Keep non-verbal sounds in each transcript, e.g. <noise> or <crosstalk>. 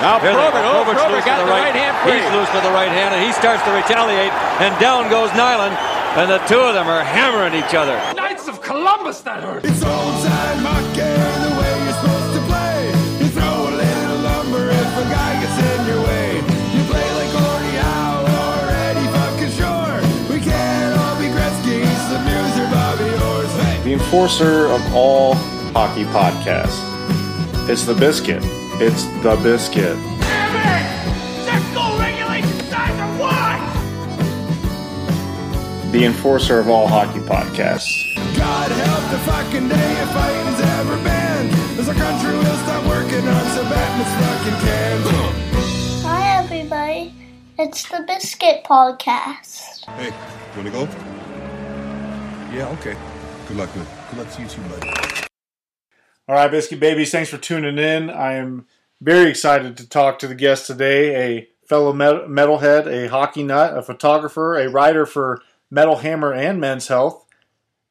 Now Here's Probert, oh, Probert's Probert loose got with the right hand free. He's loose with the right hand, and he starts to retaliate. And down goes Nyland, and the two of them are hammering each other. Knights of Columbus, that hurt. It's old time hockey, the way you're supposed to play. You throw a little lumber if a guy gets in your way. You play like Gordie Howe or Eddie fucking Shore. We can't all be Gretzky, Lemieux or Bobby Orr. Hey. the enforcer of all hockey podcasts. It's the biscuit. It's the biscuit. Damn it! Check goal regulation signs are what? The enforcer of all hockey podcasts. God help the fucking day if fighting's ever banned. As our country will stop working on Sabat fucking can. Hi, everybody. It's the Biscuit Podcast. Hey, you wanna go? Yeah, okay. Good luck, good. Good luck to you too, bud. All right, biscuit babies, thanks for tuning in. I am very excited to talk to the guest today, a fellow metalhead, a hockey nut, a photographer, a writer for Metal Hammer and Men's Health,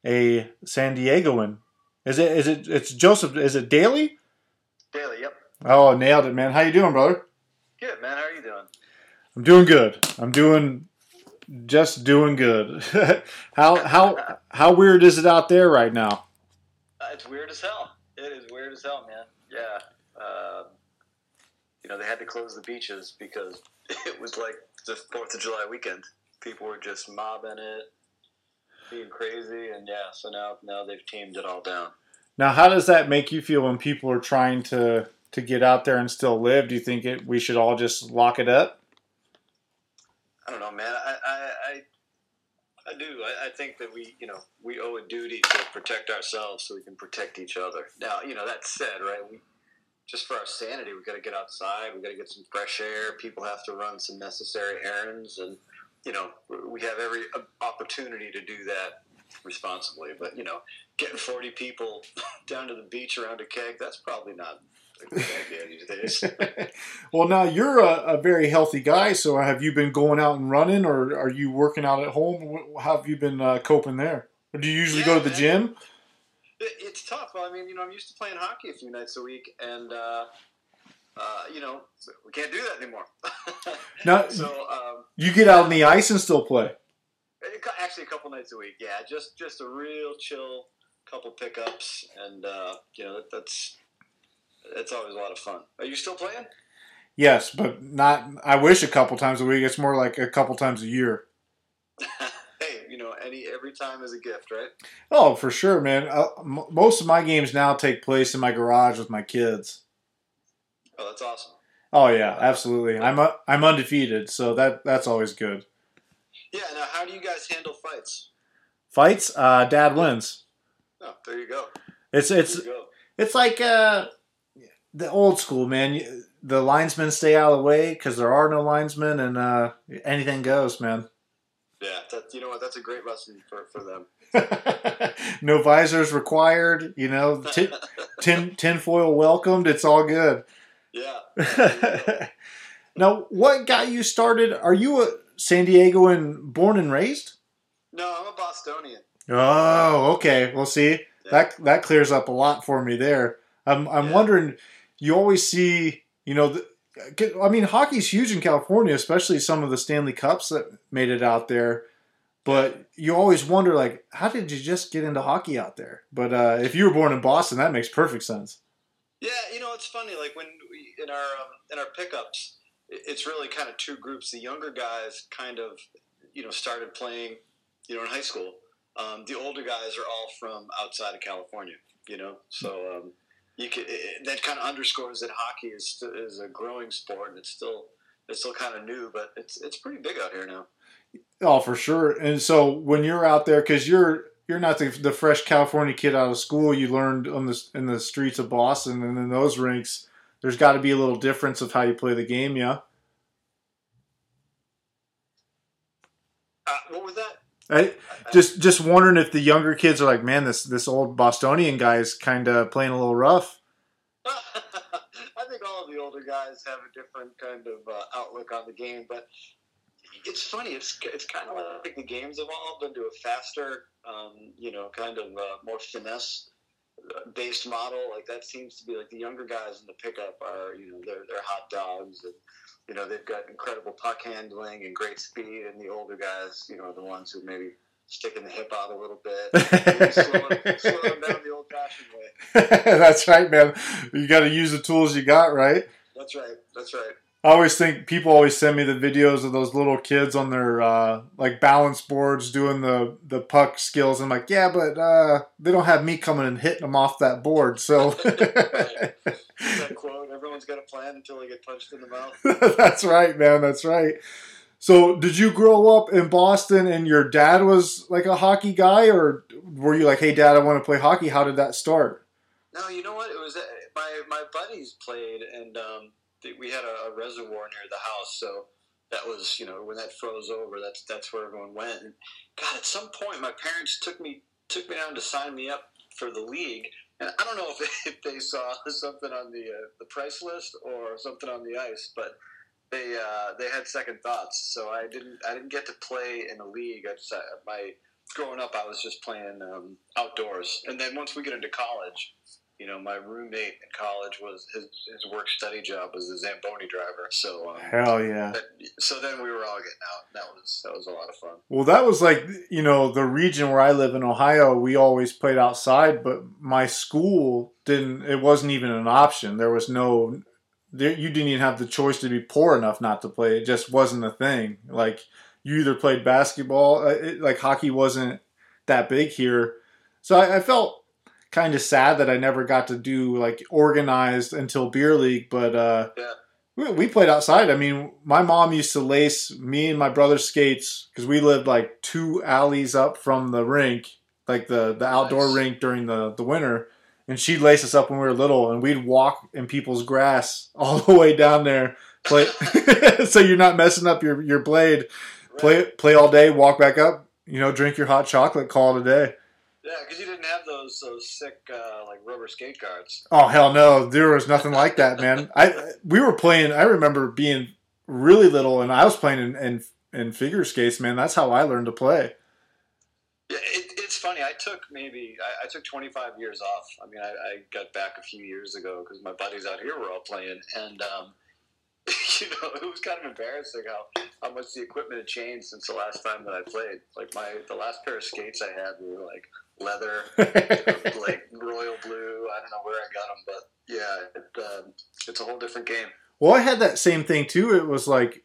a San Diegoan. Is it? Is it? It's Joseph. Is it Daly? Daily, yep. Oh, nailed it, man. How you doing, brother? Good, man. How are you doing? I'm doing good. I'm doing just doing good. <laughs> how how how weird is it out there right now? Uh, it's weird as hell. As hell, man. Yeah. Um, you know, they had to close the beaches because <laughs> it was like the 4th of July weekend. People were just mobbing it, being crazy, and yeah, so now now they've tamed it all down. Now, how does that make you feel when people are trying to to get out there and still live? Do you think it, we should all just lock it up? I don't know, man. I, I, I, I do. I, I think that we, you know, we owe a duty to protect ourselves so we can protect each other. Now, you know, that said, right? We just for our sanity, we've got to get outside. We've got to get some fresh air. People have to run some necessary errands, and you know, we have every opportunity to do that responsibly. But you know, getting forty people <laughs> down to the beach around a keg—that's probably not a good idea these days. <laughs> <laughs> well, now you're a, a very healthy guy. So, have you been going out and running, or are you working out at home? How have you been uh, coping there? Or do you usually go to the Yeah, gym? It, it's tough. I mean, you know, I'm used to playing hockey a few nights a week, and uh, uh, you know, so we can't do that anymore. <laughs> No. so um, You get out on the ice and still play. actually, a couple nights a week. Yeah, just just a real chill couple pickups, and uh, you know, that, that's that's always a lot of fun. Are you still playing? Yes, but not. I wish a couple times a week. It's more like a couple times a year. <laughs> <laughs> hey, you know, any every time is a gift, right? Oh, for sure, man. Uh, m- most of my games now take place in my garage with my kids. Oh, that's awesome. Oh yeah, absolutely. I'm uh, I'm undefeated, so that that's always good. Yeah. Now, how do you guys handle fights? Fights, uh, dad wins. Oh, there you go. It's it's go. it's like uh, the old school, man. The linesmen stay out of the way because there are no linesmen, and uh, anything goes, man. Yeah, that, you know what? That's a great lesson for, for them. <laughs> no visors required. You know, tin, <laughs> tin tinfoil welcomed. It's all good. Yeah. <laughs> now, what got you started? Are you a San Diegoan born and raised? No, I'm a Bostonian. Oh, okay. Well, see, that that clears up a lot for me there. I'm I'm Yeah. wondering. You always see, you know, the, I mean, hockey's huge in California, especially some of the Stanley Cups that made it out there. But you always wonder, like, how did you just get into hockey out there? But uh, if you were born in Boston, that makes perfect sense. Yeah, you know, it's funny. Like when we, in our um, in our pickups, it's really kind of two groups. The younger guys kind of, you know, started playing, you know, in high school. Um, the older guys are all from outside of California. You know, so um, you can, it, that kind of underscores that hockey is is a growing sport, and it's still it's still kind of new, but it's it's pretty big out here now. Oh, for sure. And so when you're out there, because you're you're not the, the fresh California kid out of school, you learned on the in the streets of Boston and in those rinks. There's got to be a little difference of how you play the game, yeah. Uh, what was that? I, just just wondering if the younger kids are like, man, this this old Bostonian guy is kind of playing a little rough. <laughs> I think all of the older guys have a different kind of uh, outlook on the game, but it's funny. It's it's kind of like the game's evolved into a faster, um, you know, kind of uh, more finesse based model. Like that seems to be like the younger guys in the pickup are, you know, they're they're hot dogs and you know they've got incredible puck handling and great speed, and the older guys, you know, are the ones who maybe sticking the hip out a little bit, <laughs> slowing, slowing down the old-fashioned way. <laughs> That's right, man. You got to use the tools you got, right? That's right. That's right. I always think people always send me the videos of those little kids on their uh, like balance boards doing the the puck skills. I'm like, yeah, but uh, they don't have me coming and hitting them off that board. So <laughs> "Everyone's got a plan until they get punched in the mouth." <laughs> that's right, man. That's right. So did you grow up in Boston and your dad was like a hockey guy, or were you like, hey, dad, I want to play hockey? How did that start? No, you know what? It was uh, my my buddies played, and um, we had a, a reservoir near the house, so that was you know when that froze over, that's that's where everyone went. And God, at some point, my parents took me took me down to sign me up for the league, and I don't know if they, <laughs> if they saw something on the uh, the price list or something on the ice, but they uh, they had second thoughts. So I didn't I didn't get to play in a league. I just I, my growing up, I was just playing um, outdoors, and then once we get into college, you know, my roommate in college was his, his work study job was a Zamboni driver. So um, Hell yeah. so then we were all getting out. That was that was a lot of fun. Well, that was like you know the region where I live in Ohio. We always played outside, but my school didn't. It wasn't even an option. There was no. There, you didn't even have the choice to be poor enough not to play. It just wasn't a thing. Like you either played basketball. uh, It, like hockey wasn't that big here, so I, I felt kind of sad that I never got to do like organized until beer league. But uh, Yeah. we, we played outside. I mean, my mom used to lace me and my brother's skates because we lived like two alleys up from the rink, like the the outdoor Nice. rink during the the winter. And she'd lace us up when we were little, and we'd walk in people's grass <laughs> all the way down there. Play, <laughs> so you're not messing up your your blade. Play play all day, walk back up. You know, drink your hot chocolate, call it a day. Yeah, because you didn't have those those sick uh, like rubber skate guards. Oh hell no, there was nothing like that, man. <laughs> I we were playing. I remember being really little, and I was playing in in, in figure skates, man. That's how I learned to play. Yeah, it, it's funny. I took maybe I, I took 25 years off. I mean, I, I got back a few years ago because my buddies out here were all playing, and um, <laughs> you know, it was kind of embarrassing how how much the equipment had changed since the last time that I played. Like my the last pair of skates I had were like leather, <laughs> like royal blue. I don't know where I got them, but yeah, it, um, it's a whole different game. Well, I had that same thing too. It was like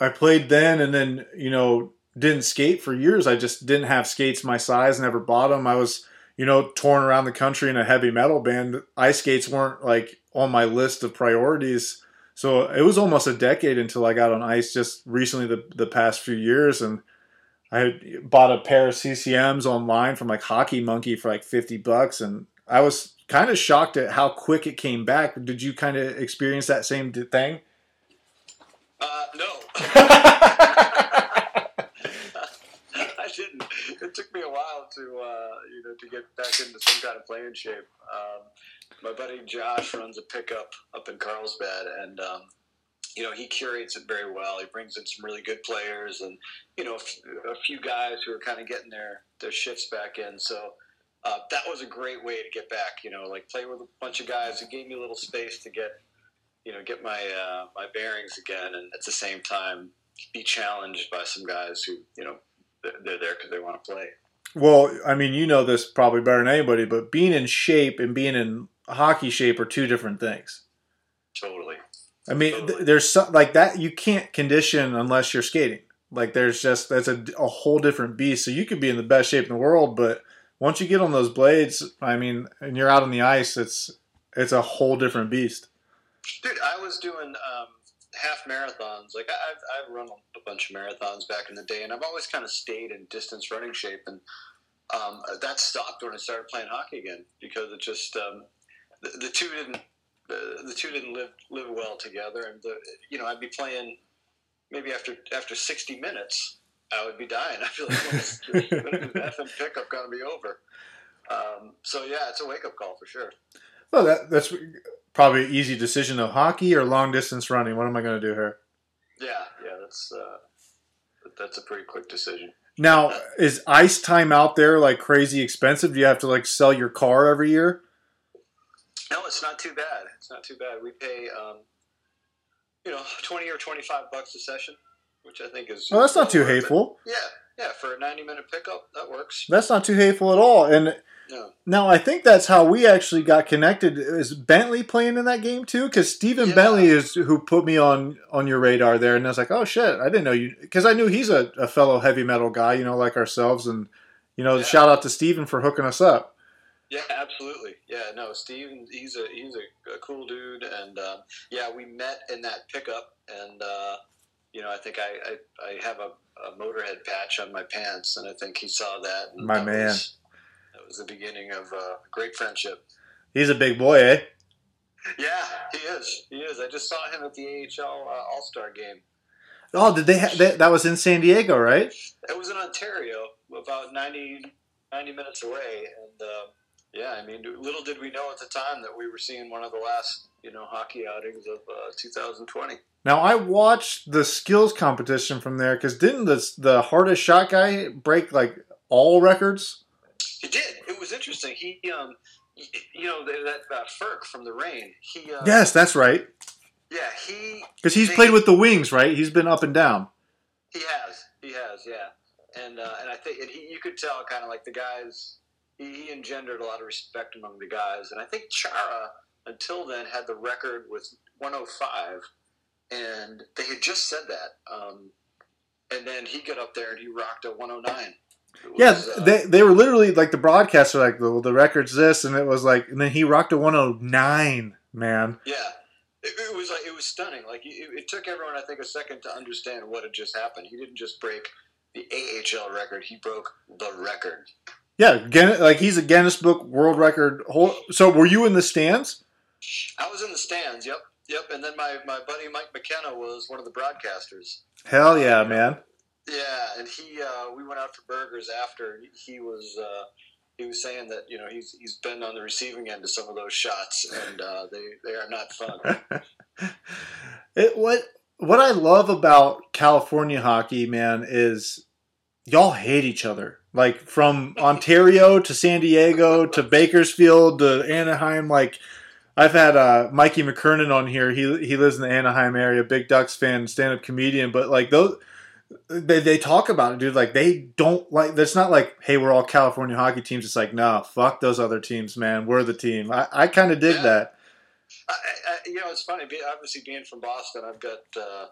I played then, and then you know didn't skate for years. I just didn't have skates my size. Never bought them. I was you know torn around the country in a heavy metal band. Ice skates weren't like on my list of priorities. So it was almost a decade until I got on ice. Just recently, the the past few years, and I bought a pair of CCMs online from like Hockey Monkey for like fifty bucks, and I was kind of shocked at how quick it came back. Did you kind of experience that same thing? Uh, no. <laughs> I didn't. It took me a while to, uh, you know, to get back into some kind of playing shape. Um, my buddy Josh runs a pickup up in Carlsbad, and um, you know he curates it very well. He brings in some really good players, and you know a f- a few guys who are kind of getting their their shifts back in. So. Uh, that was a great way to get back, you know, like play with a bunch of guys. It gave me a little space to get you know, get my uh, my bearings again, and at the same time be challenged by some guys who, you know, they're they're there because they want to play. Well, I mean, you know this probably better than anybody, but being in shape and being in hockey shape are two different things. Totally. I mean, th- there's some like that you can't condition unless you're skating. Like there's just that's a, a whole different beast. So you could be in the best shape in the world, but once you get on those blades, I mean, and you're out on the ice, it's it's a whole different beast. Dude, I was doing um, half marathons. Like I- I've I've run a bunch of marathons back in the day, and I've always kind of stayed in distance running shape, and um, that stopped when I started playing hockey again because it just um, the, the two didn't the, the two didn't live live well together, and the you know I'd be playing maybe after after sixty minutes I would be dying. <laughs> I feel like when is when is the FM pickup gonna be over? Um, so yeah, it's a wake up call for sure. Well, that that's probably an easy decision of hockey or long distance running. What am I going to do here? Yeah, yeah, that's uh, that's a pretty quick decision. Now, is ice time out there like crazy expensive? Do you have to like sell your car every year? No, it's not too bad. It's not too bad. We pay, um, you know, twenty or twenty-five bucks a session, which I think is. Well, that's not too it. hateful. Yeah, yeah. For a ninety-minute pickup, that works. That's not too hateful at all. And No. now I think that's how we actually got connected. Is Bentley playing in that game too? Because Stephen Yeah. Bentley is who put me on on your radar there, and I was like, oh shit, I didn't know you because I knew he's a, a fellow heavy metal guy, you know, like ourselves, and you know, Yeah. shout out to Stephen for hooking us up. Yeah, absolutely. Yeah, no, Steve, he's a he's a, a cool dude, and um, yeah, we met in that pickup, and uh, you know, I think I I, I have a, a Motorhead patch on my pants, and I think he saw that. And My that man. was, that was the beginning of uh, great friendship. He's a big boy, eh? Yeah, he is. He is. I just saw him at the AHL uh, All Star game. Oh, did they? Ha- that, that was in San Diego, right? It was in Ontario, about 90, 90 minutes away, and uh, yeah, I mean, little did we know at the time that we were seeing one of the last, you know, hockey outings of uh, 2020. Now I watched the skills competition from there because didn't the the hardest shot guy break like all records? He did. It was interesting. He, um, you know, that that uh, Frk from the Reign. He, uh, Yes, that's right. yeah, he Because he's they- played with the Wings, right? He's been up and down. He has. He has. Yeah. And uh, and I think and he, you could tell kind of like the guys. He, he engendered a lot of respect among the guys, and I think Chara until then had the record with 105, and they had just said that. Um, and then he got up there and he rocked a 109. It Yeah, was, uh, they they were literally like the broadcasts were like the the record's this, and it was like, and then he rocked a 109, man. Yeah, it, it was like it was stunning. Like it, it took everyone, I think, a second to understand what had just happened. He didn't just break the AHL record; he broke the record. Yeah, Guinness, like he's a Guinness Book World Record. So were you in the stands? I was in the stands. Yep, yep. And then my, my buddy Mike McKenna was one of the broadcasters. Hell yeah, man. Yeah, and he uh, we went out for burgers after. He was uh, he was saying that you know he's he's been on the receiving end of some of those shots, and uh, they they are not fun. <laughs> It what what I love about California hockey, man, is y'all hate each other. Like from Ontario to San Diego to Bakersfield to Anaheim. Like I've had uh, Mikey McKernan on here. He he lives in the Anaheim area, big Ducks fan, stand up comedian. But like those. They, they talk about it, dude. Like they don't like. It's not like, hey, we're all California hockey teams. It's like, nah, fuck those other teams, man. We're the team. I, I kind of dig Yeah. that. I, I, you know, it's funny. Obviously, being from Boston, I've got uh,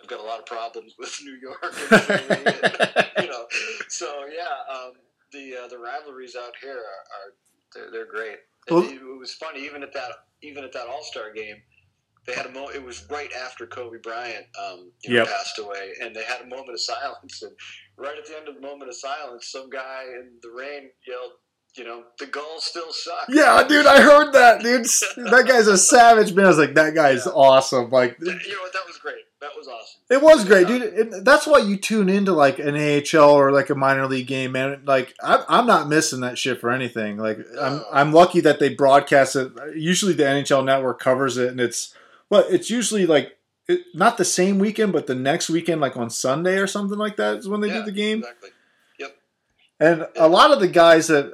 I've got a lot of problems with New York. <laughs> And you know, so yeah, um, the uh, the rivalries out here are, are they're, they're great. Well- it, it was funny even at that even at that All Star game. They had a mo- It was right after Kobe Bryant um, you know, Yep. passed away, and they had a moment of <laughs> silence. And right at the end of the moment of silence, some guy in the rain yelled, "You know, the Gulls still suck." Yeah, dude, I heard that, dude. <laughs> That guy's a savage, man. I was like, that guy's Yeah. awesome. Like, You know what? That was great. That was awesome. it was great, dude. And that's why you tune into like an AHL or like a minor league game, man. Like, I'm, I'm not missing that shit for anything. Like, I'm No. I'm lucky that they broadcast it. Usually, the NHL Network covers it, and it's well, it's usually like it, not the same weekend, but the next weekend, like on Sunday or something like that, is when they Yeah, do the game. Exactly. Yep. And a lot of the guys that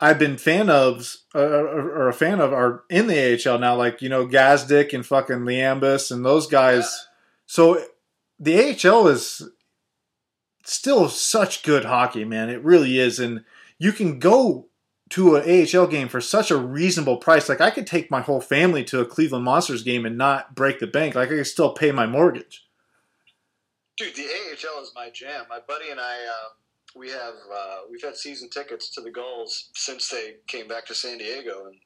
I've been fan of uh, or a fan of are in the AHL now, like you know Gazdic and fucking Liambas and those guys. So the AHL is still such good hockey, man. It really is, and you can go to an AHL game for such a reasonable price. Like I could take my whole family to a Cleveland Monsters game and not break the bank. Like I could still pay my mortgage. Dude, the AHL is my jam. My buddy and I, uh, we have uh, we've had season tickets to the Gulls since they came back to San Diego, and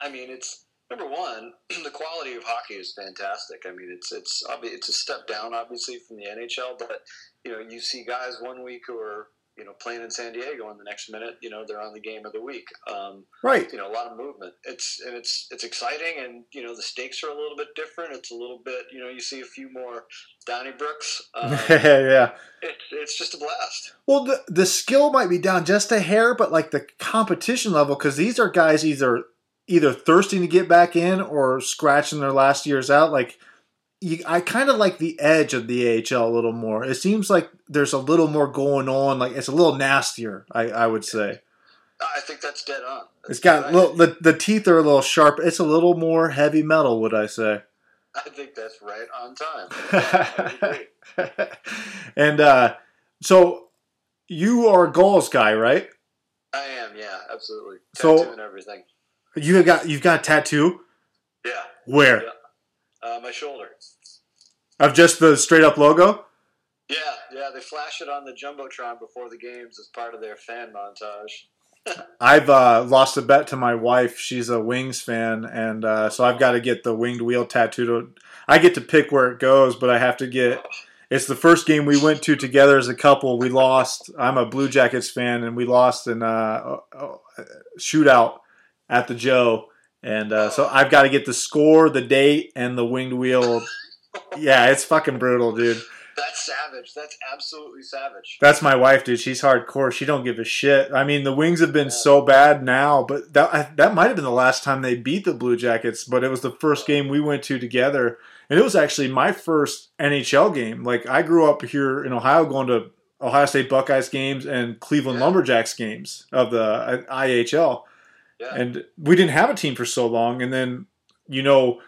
I mean, it's number one, <clears throat> the quality of hockey is fantastic. I mean, it's it's it's a step down, obviously, from the NHL, but you know, you see guys one week who are you know playing in San Diego, and the next minute, you know, they're on the game of the week. Um, Right. you know, a lot of movement. It's and it's it's exciting, and you know, the stakes are a little bit different. It's a little bit, you know, you see a few more Donnybrooks. <laughs> Um, yeah. it's it's just a blast. Well, the the skill might be down just a hair, but like the competition level, because these are guys either either thirsting to get back in or scratching their last years out. Like you, I kind of like the edge of the AHL a little more. It seems like there's a little more going on. Like it's a little nastier. I, I would say I think that's dead on. That's it's got little, the the teeth are a little sharp. It's a little more heavy metal. Would I say? I think that's right on time. <laughs> <laughs> And uh, so you are a Gulls guy, right? I am, yeah, absolutely. So- Tattoo and everything. You have got you've got a tattoo. Yeah, Where Yeah. uh, my shoulder. Of just the straight up logo? Yeah, yeah, they flash it on the jumbotron before the games as part of their fan montage. <laughs> I've uh, lost a bet to my wife. She's a Wings fan, and uh, so I've got to get the winged wheel tattooed. I get to pick where it goes, but I have to get. It's the first game we went to together as a couple. We lost. I'm a Blue Jackets fan, and we lost in uh, a shootout at the Joe. And uh, so I've got to get the score, the date, and the winged wheel. Yeah, it's fucking brutal, dude. That's savage. That's absolutely savage. That's my wife, dude. She's hardcore. She don't give a shit. I mean, the Wings have been so bad now, but that I, that might have been the last time they beat the Blue Jackets. But it was the first game we went to together, and it was actually my first NHL game. Like I grew up here in Ohio, going to Ohio State Buckeyes games and Cleveland Yeah. Lumberjacks games of the uh, IHL, Yeah. and we didn't have a team for so long. And then, you know,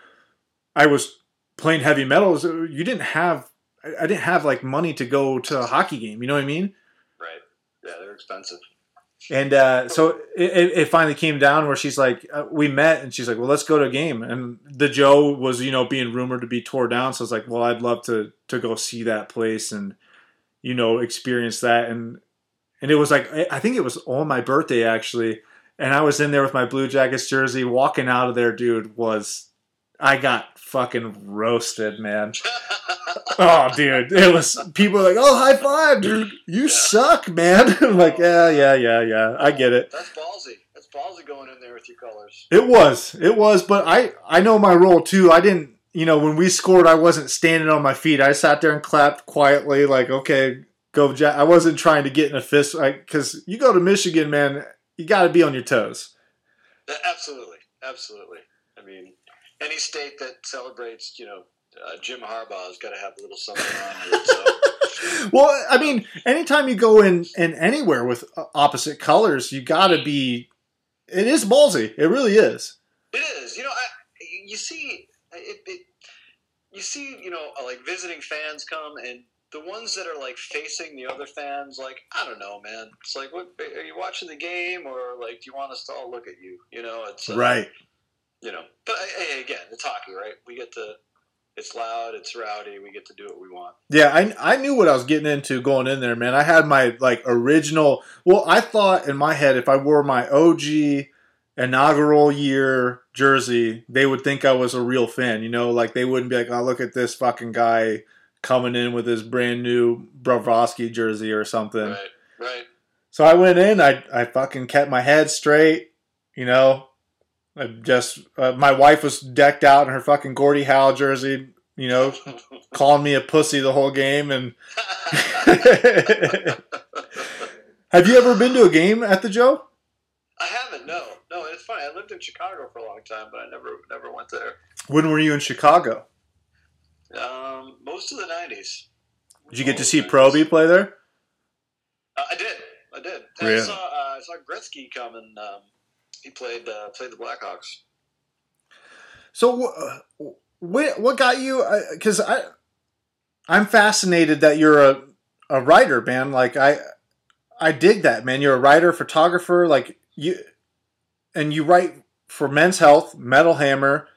I was playing heavy metals. You didn't have. I didn't have like money to go to a hockey game. You know what I mean? right. Yeah, they're expensive. And uh, so it, it finally came down where she's like, uh, we met, and she's like, well, let's go to a game. And the Joe was, you know, being rumored to be tore down. So I was like, well, I'd love to to go see that place and, you know, experience that. And and it was like, I think it was on my birthday actually. And I was in there with my Blue Jackets jersey, walking out of there, dude. Was I got fucking roasted, man. Oh, dude, it was people were like, "Oh, high five, dude! You suck, man." <laughs> I'm like, oh, yeah, yeah, yeah, yeah. I get it. That's ballsy. That's ballsy going in there with your colors. It was, it was, but I, I know my role too. I didn't, you know, when we scored, I wasn't standing on my feet. I sat there and clapped quietly, like, okay, go, Jack. I wasn't trying to get in a fist, like, because you go to Michigan, man, you got to be on your toes. Absolutely, absolutely. I mean, any state that celebrates, you know, uh, Jim Harbaugh's got to have a little something on it. <laughs> So. Well, I mean, anytime you go in, in anywhere with uh, opposite colors, you got to be. It is ballsy. It really is. It is. You know, I, you see, it, it, you see, you know, like visiting fans come and the ones that are like facing the other fans, like I don't know, man. It's like, what are you watching the game or like, do you want us to all look at you? You know, it's uh, Right. You know, but uh, hey, again, it's hockey, right? We get to. It's loud. It's rowdy. We get to do what we want. Yeah, I, I knew what I was getting into going in there, man. I had my like original. Well, I thought in my head if I wore my OG inaugural year jersey, they would think I was a real fan. You know, like they wouldn't be like, "Oh, look at this fucking guy coming in with his brand new Brovsky jersey or something." Right. Right. So I went in. I I fucking kept my head straight. You know, I just uh, my wife was decked out in her fucking Gordie Howe jersey. You know, <laughs> calling me a pussy the whole game. And <laughs> have you ever been to a game at the Joe? I haven't. No. No. It's funny. I lived in Chicago for a long time, but I never never went there. When were you in Chicago? Um, most of the '90s. Did you get to see Proby play there? Uh, I did. I did. Really? I saw uh, I saw Gretzky come and um, he played uh, played the Blackhawks. So uh, what what got you? Because I I'm fascinated that you're a a writer, man. Like I I dig that, man. You're a writer, photographer, like you, and you write for Men's Health, Metal Hammer,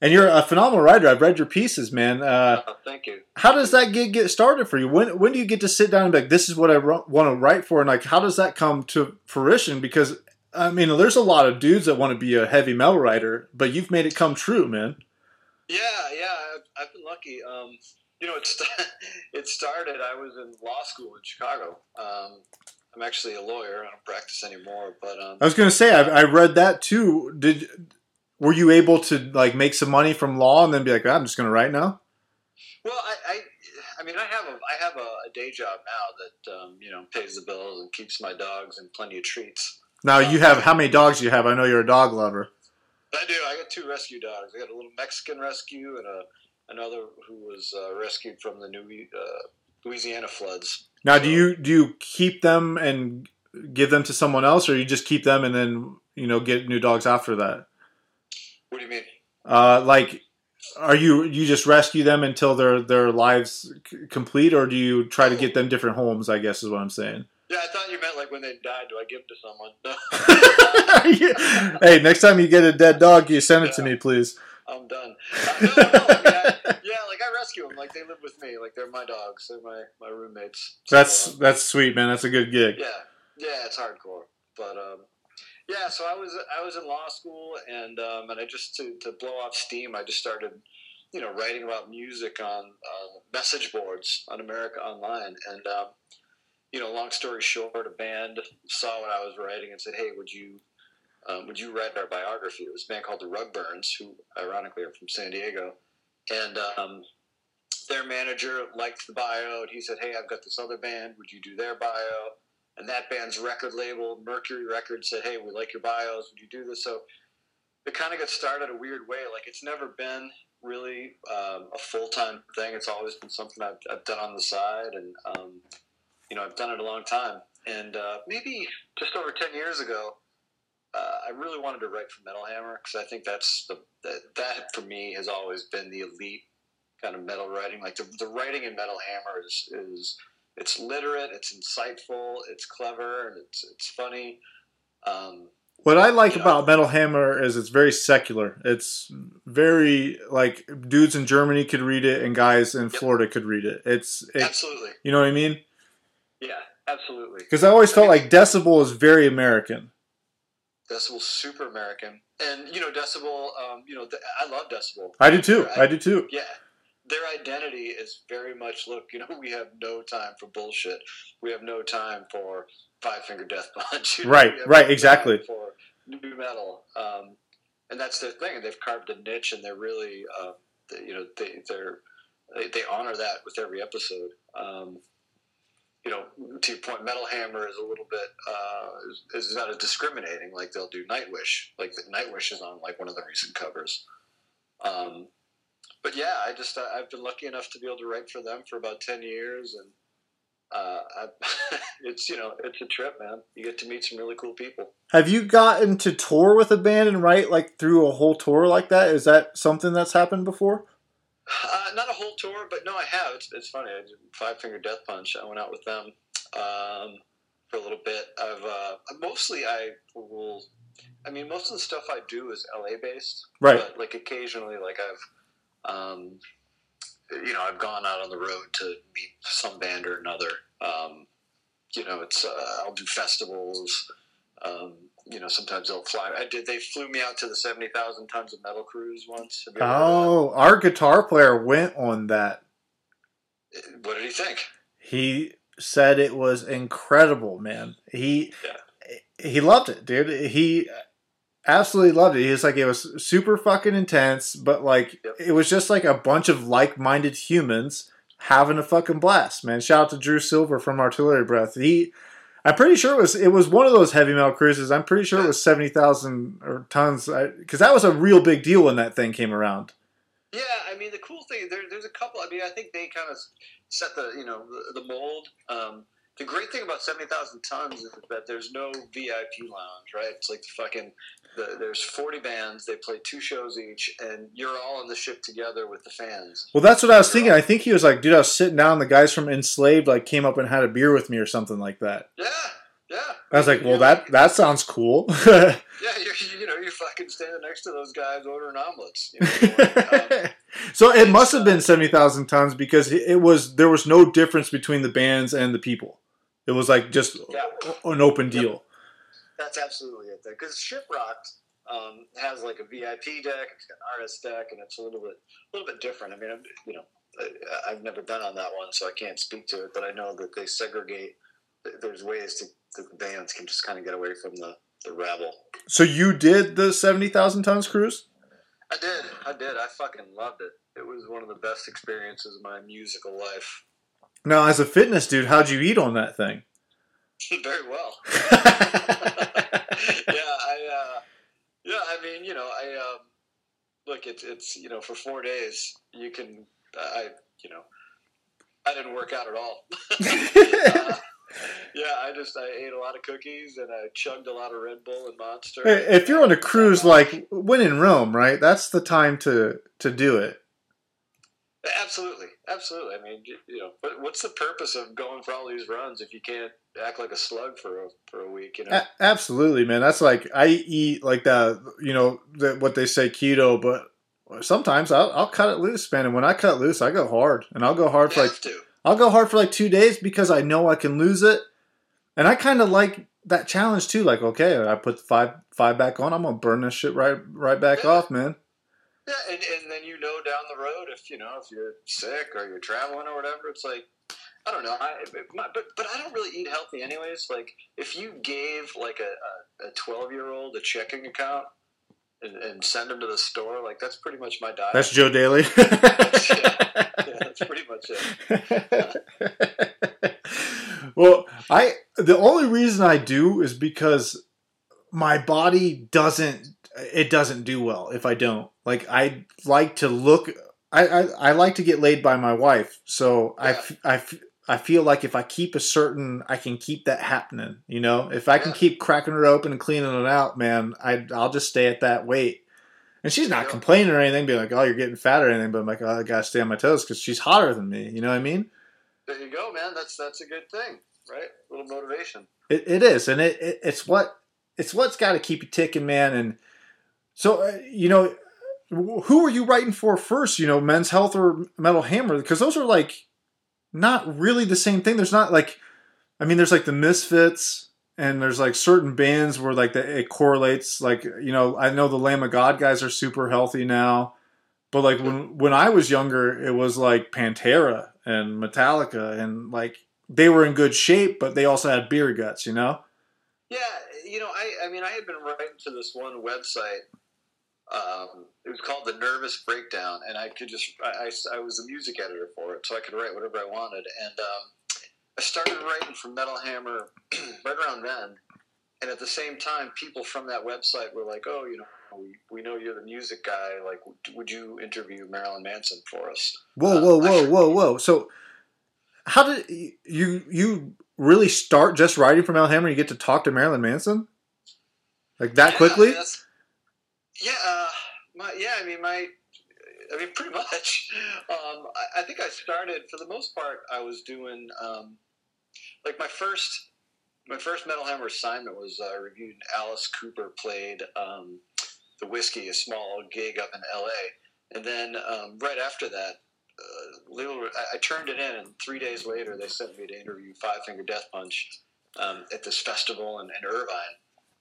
and you're a phenomenal writer. I've read your pieces, man. Uh, Uh, thank you. how does that gig get started for you? When when do you get to sit down and be like, this is what I want to write for, and like, how does that come to fruition? Because I mean, there's a lot of dudes that want to be a heavy metal writer, but you've made it come true, man. Yeah, yeah. I've, I've been lucky. Um, you know, it st- <laughs> it started. I was in law school in Chicago. Um, I'm actually a lawyer. I don't practice anymore, but um, I was gonna say I, I read that too. Did were you able to like make some money from law and then be like, I'm just gonna write now? Well, I, I, I mean, I have a, I have a, a day job now that um, you know pays the bills and keeps my dogs and plenty of treats. Now you have how many dogs do you have? I know you're a dog lover. I do. I got two rescue dogs. I got a little Mexican rescue and a another who was uh, rescued from the new uh, Louisiana floods. Now, do you do you keep them and give them to someone else, or you just keep them and then you know get new dogs after that? What do you mean? Uh, like, are you you just rescue them until their their lives c- complete, or do you try to get them different homes? I guess is what I'm saying. Yeah, I thought like when they died. Do I give to someone? <laughs> <laughs> Hey, next time you get a dead dog, you send it to me, please. I'm done. Uh, no, no, I mean, I, <laughs> yeah, like I rescue them. Like they live with me. Like they're my dogs. They're my my roommates. So, That's uh, that's sweet, man. That's a good gig. yeah, yeah, it's hardcore. But um, yeah, so I was I was in law school, and um, and I just to, to blow off steam, I just started, you know, writing about music on uh, message boards on America Online, and um, you know, long story short, a band saw what I was writing and said, "Hey, would you?" Um, would you write our biography? It was a band called the Rugburns, who ironically are from San Diego, and um, their manager liked the bio, and he said, "Hey, I've got this other band. Would you do their bio?" And that band's record label, Mercury Records, said, "Hey, we like your bios. Would you do this?" So it kind of got started a weird way. Like it's never been really um, a full time thing. It's always been something I've, I've done on the side, and um, you know I've done it a long time. And uh, maybe just over ten years ago, uh, I really wanted to write for Metal Hammer because I think that's the that, that for me has always been the elite kind of metal writing. Like the, the writing in Metal Hammer is is it's literate, it's insightful, it's clever, and it's it's funny. Um, What I like about Metal Hammer is it's very secular. It's very like dudes in Germany could read it and guys in Florida could read it. It's it, absolutely, you know what I mean? Yeah, absolutely. Because I always felt like Decibel is very American. Decibel's super American, and you know Decibel. Um, you know, th- I love Decibel. I do too. I do too. Yeah, their identity is very much look. You know, <laughs> we have no time for bullshit. We have no time for Five Finger Death Punch. <laughs> you know, Right, right, no exactly. For new metal, um, and that's their thing. And they've carved a niche, and they're really, uh, they, you know, they they're they, they honor that with every episode. Um, you know, to your point, Metal Hammer is a little bit uh, is, is not as discriminating. Like they'll do Nightwish, like Nightwish is on like one of the recent covers. Um, but yeah, I just I, I've been lucky enough to be able to write for them for about ten years, and uh, I, <laughs> it's you know it's a trip, man. You get to meet some really cool people. Have you gotten to tour with a band and write like through a whole tour like that? Is that something that's happened before? Uh, not a whole tour, but no, I have. It's, it's funny. I did Five Finger Death Punch. I went out with them um, for a little bit. I've uh, mostly I will. I mean, most of the stuff I do is LA based, Right. But like occasionally, like I've, um, you know, I've gone out on the road to meet some band or another. Um, you know, it's uh, I'll do festivals. Um, you know, sometimes they'll fly. I did. They flew me out to the seventy thousand tons of metal cruise once. Have you ever heard of that? Oh, our guitar player went on that. Uh, what did he think? He said it was incredible, man. He yeah. he loved it, dude. He absolutely loved it. He was like it was super fucking intense, but like Yep. it was just like a bunch of like-minded humans having a fucking blast, man. Shout out to Drew Silver from Artillery Breath. He I'm pretty sure it was it was one of those heavy metal cruises. I'm pretty sure it was 70,000 or tons cuz that was a real big deal when that thing came around. Yeah, I mean the cool thing there, there's a couple. I mean, I think they kind of set the you know the, the mold. Um, the great thing about seventy thousand tons is that there's no VIP lounge, right? It's like the fucking the, there's forty bands. They play two shows each, and you're all on the ship together with the fans. Well, that's what I was thinking. I think he was like, dude, I was sitting down. The guys from Enslaved like came up and had a beer with me or something like that. Yeah, yeah. I was like, well, that that sounds cool. <laughs> yeah, you're, you know you're fucking standing next to those guys ordering omelets. You know, <laughs> so it must have been uh, seventy thousand tons because it was there was no difference between the bands and the people. It was like just Yeah. an open deal. That's absolutely it. Because Shiprocked um, has like a VIP deck, it's got an artist deck, and it's a little bit, a little bit different. I mean, I'm, you know, I, I've never been on that one, so I can't speak to it. But I know that they segregate. There's ways to that the bands can just kind of get away from the the rabble. So you did the seventy thousand tons cruise? I did, I did. I fucking loved it. It was one of the best experiences of my musical life. Now, as a fitness dude, how'd you eat on that thing? <laughs> Very well. <laughs> <laughs> yeah, I uh, yeah, I mean, you know, I um, look, it's it's you know for four days you can I you know I didn't work out at all. Uh, <laughs> yeah, I just I ate a lot of cookies and I chugged a lot of Red Bull and Monster. Hey, if you're on a cruise like when in Rome, right? That's the time to to do it. Absolutely, absolutely. I mean, you, know, what's the purpose of going for all these runs if you can't act like a slug for a, for a week? You know, A- absolutely, man. That's like I eat like that. You know that what they say keto, but sometimes I'll, I'll cut it loose, man. And when I cut loose, I go hard, and I'll go hard you for like. I'll go hard for like two days because I know I can lose it, and I kind of like that challenge too. Like, okay, I put five five back on, I'm gonna burn this shit right right back Yeah. off, man. Yeah, and, and then you know down the road if you know if you're sick or you're traveling or whatever, it's like I don't know. I my, but but I don't really eat healthy anyways. Like if you gave like a a twelve year old a checking account and, and send them to the store, like that's pretty much my diet. That's Joe Daly. <laughs> yeah, that's pretty much it. <laughs> well, I the only reason I do is because my body doesn't it doesn't do well if I don't. Like I like to look I I, I like to get laid by my wife. So I, f- I f- I feel like if I keep a certain I can keep that happening, you know? If I can keep cracking her open and cleaning it out, man, I I'll just stay at that weight. And she's not complaining or anything, being like, "Oh, you're getting fat" or anything. But I'm like, "Oh, I gotta stay on my toes" because she's hotter than me. You know what I mean? There you go, man. That's that's a good thing, right? A little motivation. It, it is, and it, it it's what it's what's got to keep you ticking, man. And so, uh, you know, who are you writing for first? You know, Men's Health or Metal Hammer? Because those are like not really the same thing. There's not like, I mean, there's like the Misfits, and there's like certain bands where like the, it correlates. Like, you know, I know the Lamb of God guys are super healthy now. But like when when I was younger, it was like Pantera and Metallica, and like they were in good shape, but they also had beer guts, you know. Yeah, you know, I, I mean, I had been writing to this one website. Um, it was called the Nervous Breakdown, and I could just, I, I, I was a music editor for it, so I could write whatever I wanted. And um, I started writing for Metal Hammer <clears throat> right around then. And at the same time, people from that website were like, "Oh, you know, we, we know you're the music guy. Like, would, you interview Marilyn Manson for us?" Whoa, Uh, whoa, I whoa, whoa, whoa! So, how did you you really start just writing for Metal Hammer? You get to talk to Marilyn Manson like that Yeah, quickly? Yeah, uh, my, yeah. I mean, my, I mean, <laughs> pretty much. Um, I, think I started for the most part. I was doing um, like my first, my first Metal Hammer assignment was uh, reviewing Alice Cooper played um, the Whisky, a small gig up in L.A. And then um, right after that, uh, little, I, I turned it in, and three days later, they sent me to interview Five Finger Death Punch um, at this festival in, in Irvine.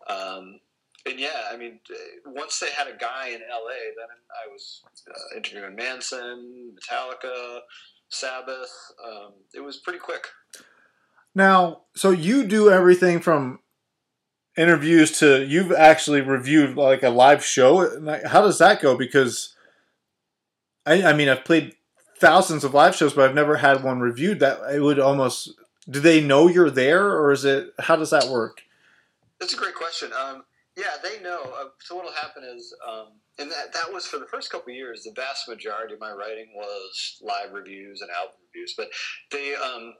Um, and yeah, I mean, uh, once they had a guy in LA, then I was uh, interviewing Manson, Metallica, Sabbath. Um, it was pretty quick. Now, so you do everything from interviews to you've actually reviewed like a live show. How does that go? Because I, I mean, I've played thousands of live shows, but I've never had one reviewed. That it would almost. Do they know you're there, or is it? How does that work? That's a great question. Um, yeah, they know. Uh, so what'll happen is, um, and that that was for the first couple of years. The vast majority of my writing was live reviews and album reviews. But they, um,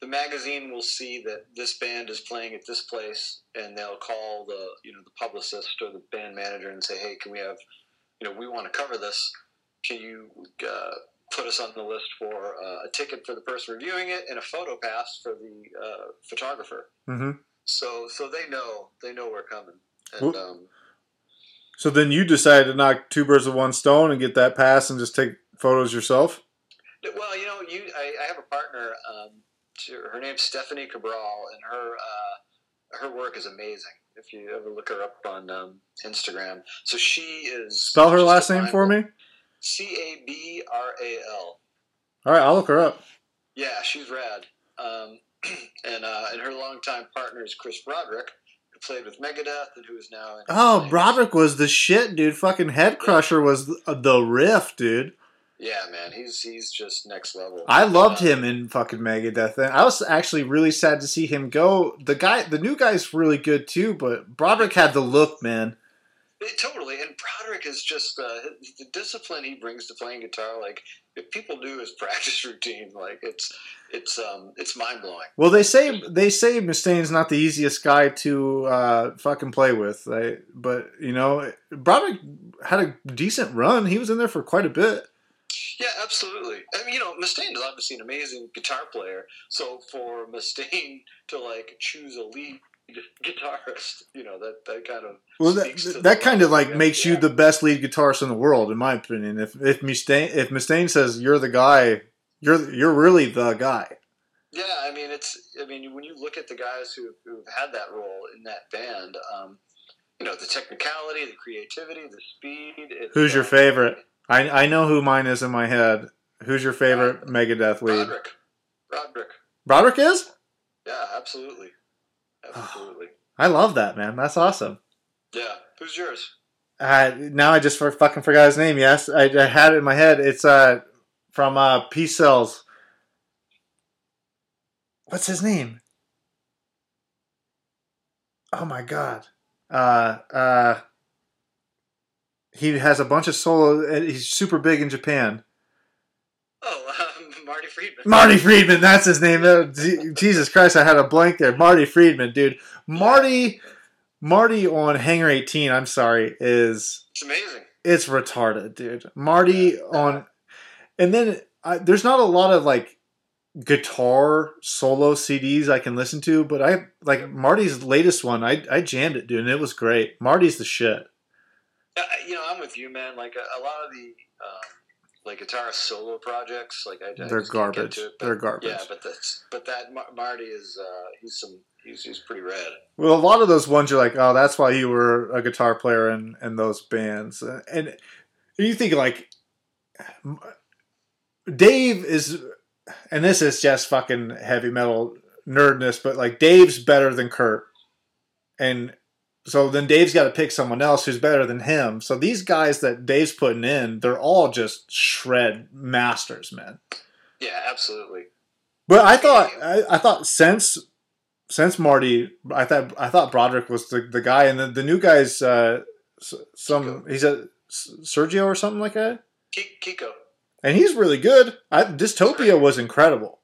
the magazine will see that this band is playing at this place, and they'll call the you know the publicist or the band manager and say, hey, can we have, you know, we want to cover this. Can you uh, put us on the list for uh, a ticket for the person reviewing it and a photo pass for the uh, photographer? hmm So so they know they know we're coming. And Well- um, So then you decided to knock two birds with one stone and get that pass and just take photos yourself. well, you know, you I, I have a partner. Um, her name's Stephanie Cabral, and her uh, her work is amazing. If you ever look her up on um, Instagram, so she is Spell her last name for me. C A B R A L. All right, I'll look her up. Yeah, she's rad. Um, <clears throat> and uh, and her longtime partner is Chris Broderick, played with Megadeth and who is now in Oh, Broderick was the shit, dude. Fucking Head Crusher was the, riff, dude. Yeah, man, he's he's just next level. I loved Uh, him in fucking Megadeth, and I was actually really sad to see him go. The guy, the new guy's really good too, but Broderick had the look, man. It- totally. And Broderick is just uh, the discipline he brings to playing guitar. Like if people do his <laughs> practice routine, like it's it's um it's mind blowing. Well, they say they say Mustaine's not the easiest guy to uh, fucking play with, right? but you know, Broderick had a decent run. He was in there for quite a bit. Yeah, absolutely. I mean, you know, Mustaine is obviously an amazing guitar player. So for Mustaine to like choose a lead <laughs> guitarist, you know, that that kind of Well, that, that, kind of like makes you the best lead guitarist in the world, in my opinion. If if Mustaine if Mustaine says you're the guy, you're you're really the guy. Yeah, I mean, it's. I mean, when you look at the guys who who've had that role in that band, um, you know, the technicality, the creativity, the speed. Who's your uh, favorite? I I know who mine is in my head. Who's your favorite Megadeth lead? Broderick. Roderick. Broderick is. Yeah, absolutely. Absolutely. I love that man. That's awesome. Yeah. Who's yours? Uh, now I just for, fucking forgot his name. Yes, I, I had it in my head. It's uh from uh Peace Sells. What's his name? Oh my god. Uh uh. He has a bunch of solo. He's super big in Japan. Oh, Marty Friedman. Marty Friedman, that's his name. Je- Jesus Christ, I had a blank there. Marty Friedman, dude. Marty, Marty on Hangar 18. I'm sorry, is It's amazing. it's retarded, dude. Marty on, and then I, there's not a lot of like guitar solo CDs I can listen to, but I like Marty's latest one. I I jammed it, dude, and it was great. Marty's the shit. Uh, you know, I'm with you, man. Like a, a lot of the like guitar solo projects, like I, I They're just can't get garbage. to it, but- They're garbage. Yeah, but that's but that Mar- Marty is uh, he's some he's he's pretty rad. Well, a lot of those ones you're like, oh, that's why you were a guitar player in in those bands, and you think like Dave is, and this is just fucking heavy metal nerdness, but like Dave's better than Kurt, and so then Dave's got to pick someone else who's better than him. So these guys that Dave's putting in, they're all just shred masters, man. Yeah, absolutely. But I thought I, I thought since since Marty, I thought I thought Broderick was the, the guy, and the, the new guy's uh, some he's a Sergio or something like that, Ki- Kiko, and he's really good. I, Dystopia was incredible.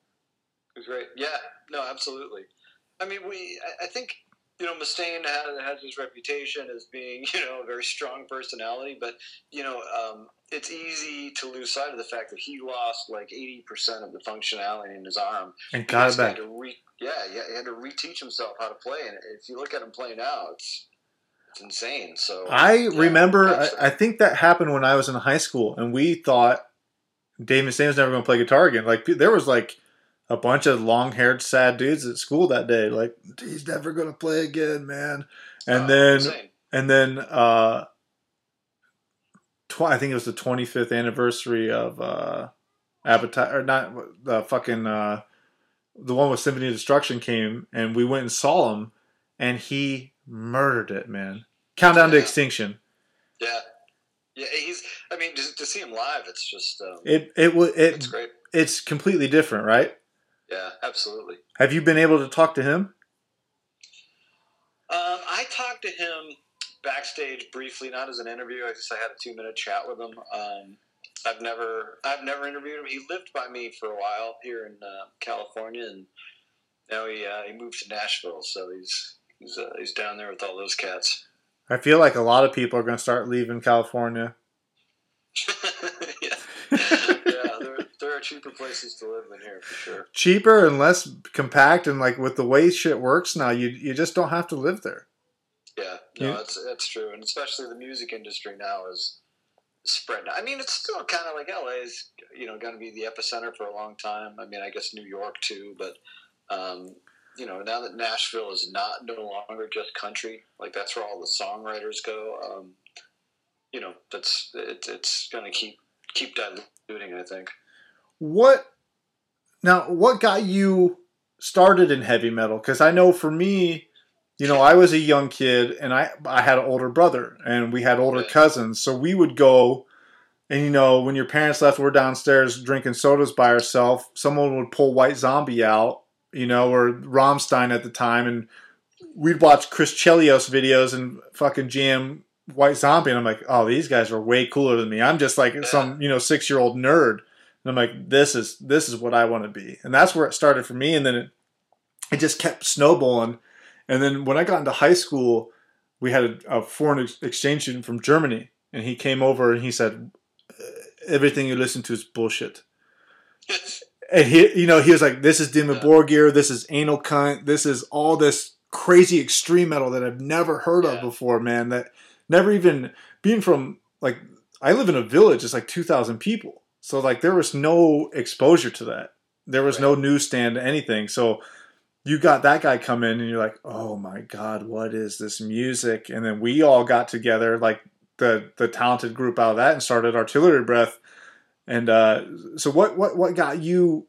who's great. Yeah, no, absolutely. I mean, we I, I think you know Mustaine has, has his reputation as being <laughs> you know a very strong personality, but you know um, it's easy to lose sight of the fact that he lost like eighty percent of the functionality in his arm. And got it back. to re- yeah, yeah, he had to reteach himself how to play, and if you look at him play now, it's it's insane. So I yeah, remember. I, I think that happened when I was in high school, and we thought Dave Mustaine was never going to play guitar again. Like there was like a bunch of long-haired sad dudes at school that day. Like he's never going to play again, man. And Uh, then insane. and then uh tw- I think it was the 25th anniversary of uh Appetite or not the fucking uh the one with Symphony of Destruction came and we went and saw him and he murdered it, man. Countdown to Extinction. yeah, yeah, he's. I mean, to, to see him live, it's just um, It it was it's great. it's completely different, right? Yeah, absolutely. Have you been able to talk to him? Um, I talked to him backstage briefly, not as an interview. I just I had a two minute chat with him. Um, I've never I've never interviewed him. He lived by me for a while here in uh, California, and now he uh, he moved to Nashville. So he's he's uh, he's down there with all those cats. I feel like a lot of people are going to start leaving California. <laughs> yeah, <laughs> yeah. There, are cheaper places to live than here for sure. Cheaper and less compact and like with the way shit works now, you you just don't have to live there. Yeah, no, Yeah. that's that's true, and especially the music industry now is spread. I mean, it's still kind of like LA is, you know, going to be the epicenter for a long time. I mean, I guess New York too, but um, you know, now that Nashville is not no longer just country, like that's where all the songwriters go. Um, you know, that's it, it's going to keep keep diluting. I think. What now? What got you started in heavy metal? Because I know for me, you know, I was a young kid and I I had an older brother and we had older cousins, so we would go. And you know, when your parents left, we're downstairs drinking sodas by ourselves. Someone would pull White Zombie out, you know, or Rammstein at the time, and we'd watch Chris Chelios videos and fucking jam White Zombie, and I'm like, oh, these guys are way cooler than me. I'm just like some you know six year old nerd, and I'm like, this is this is what I want to be, and that's where it started for me. And then it it just kept snowballing, and then when I got into high school, we had a, a foreign ex- exchange student from Germany, and he came over and he said, uh, everything you listen to is bullshit. <laughs> And he, you know, he was like, "This is Dimmu Borgir. This is Anal Cunt. This is all this crazy extreme metal that I've never heard of before, man. That never even being from like I live in a village. It's like two thousand people, so like there was no exposure to that. There was no newsstand, anything. So you got that guy come in, and you're like, "Oh my god, what is this music?" And then we all got together, like the the talented group out of that, and started Artillery Breath. And uh, so, what what what got you?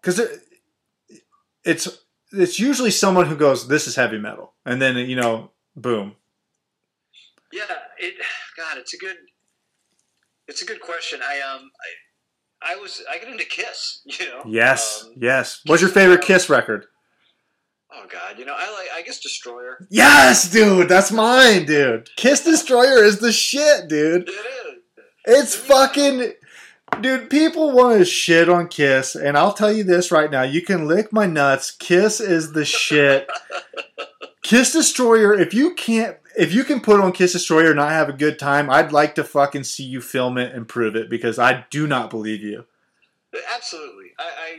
Because it, it's it's usually someone who goes, "This is heavy metal," and then you know, boom. Yeah, it. <sighs> God, it's a good. It's a good question. I um, I, I was I get into Kiss. <laughs> You know. Yes, Um, yes. What's your favorite Kiss record? oh God, you know I like I guess Destroyer. Yes, dude, that's mine, dude. Kiss Destroyer is the shit, dude. It is. It's fucking. Dude, people want to shit on Kiss, and I'll tell you this right now. You can lick my nuts. Kiss is the shit. <laughs> Kiss Destroyer, if you can't. If you can put on Kiss Destroyer and not have a good time, I'd like to fucking see you film it and prove it because I do not believe you. Absolutely. I,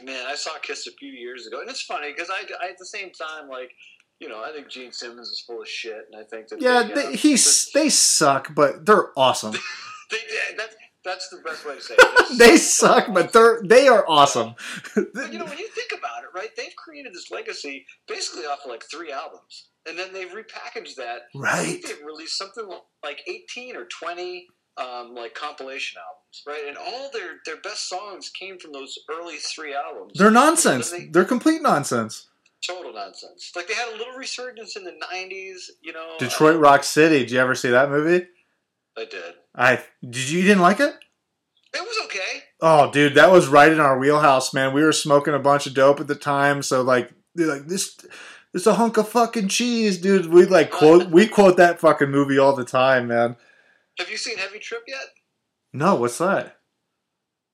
I man, I saw Kiss a few years ago, and it's funny because I, I at the same time like. You know, I think Gene Simmons is full of shit, and I think that Yeah, they, they, um, he's they suck, but they're awesome. <laughs> they, that's the best way to say it. they <laughs> suck, but they're they are awesome. But you know, when you think about it, right? They've created this legacy basically off of like three albums, and then they've repackaged that. Right. they've released something like eighteen or twenty um, like compilation albums, right? And all their their best songs came from those early three albums. They're nonsense. They- They're complete nonsense. total nonsense. Like they had a little resurgence in the '90s. You know, Detroit Rock City. Did you ever see that movie? I did. I did. You didn't like it? It was okay. Oh, dude, that was right in our wheelhouse, man. We were smoking a bunch of dope at the time, so like, like this. It's a hunk of fucking cheese, dude. We like quote we <laughs> quote that fucking movie all the time, man. Have you seen Heavy Trip yet? No, what's that?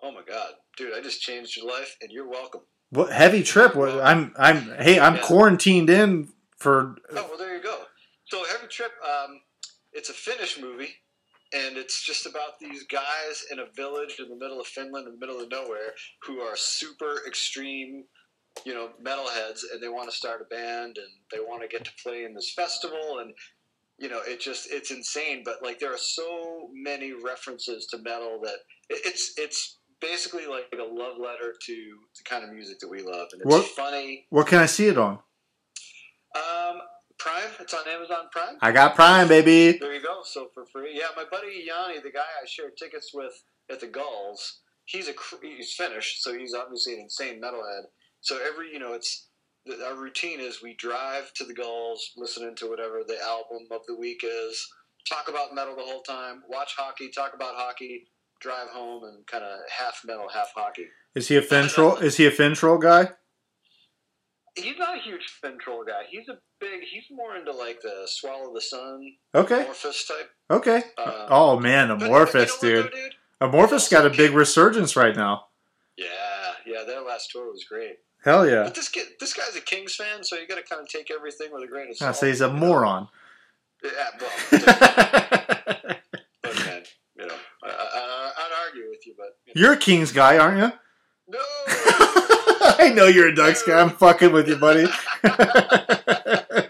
Oh my god, dude! I just changed your life, and you're welcome. What heavy trip? What, I'm I'm hey, I'm Yeah. quarantined in for Oh well, there you go. So Heavy Trip, um, it's a Finnish movie, and it's just about these guys in a village in the middle of Finland, in the middle of nowhere, who are super extreme, you know, metalheads, and they want to start a band, and they want to get to play in this festival, and you know, it just it's insane. But like, there are so many references to metal that it's it's basically like a love letter to the kind of music that we love, and it's What- funny. What can I see it on? Um, Prime, it's on Amazon Prime. I got Prime, baby. There you go. So for free, yeah. My buddy Yanni, the guy I shared tickets with at the Gulls, he's a he's Finnish, so he's obviously an insane metalhead. So every you know, it's our routine is we drive to the Gulls, listening to whatever the album of the week is, talk about metal the whole time, watch hockey, talk about hockey, drive home, and kind of half metal, half hockey. Is he a Finntroll? Is he a Finntroll guy? He's not a huge Finn Troll guy. He's a big. He's more into like the Swallow the Sun, Okay, Morphus type. okay. Um, Oh man, but- but Amorphis, you know dude. though, dude? Amorphis got a big resurgence right now. Yeah, yeah, their last tour was great. Hell yeah. But this kid, this guy's a Kings fan, so you got to kind of take everything with a grain of salt. I say he's a you know? moron. Yeah, well, <laughs> look, man, you know, I, I, I'd argue with you, but you know. You're a Kings guy, aren't you? no. <laughs> I know you're a Ducks guy. I'm fucking with you, buddy. <laughs>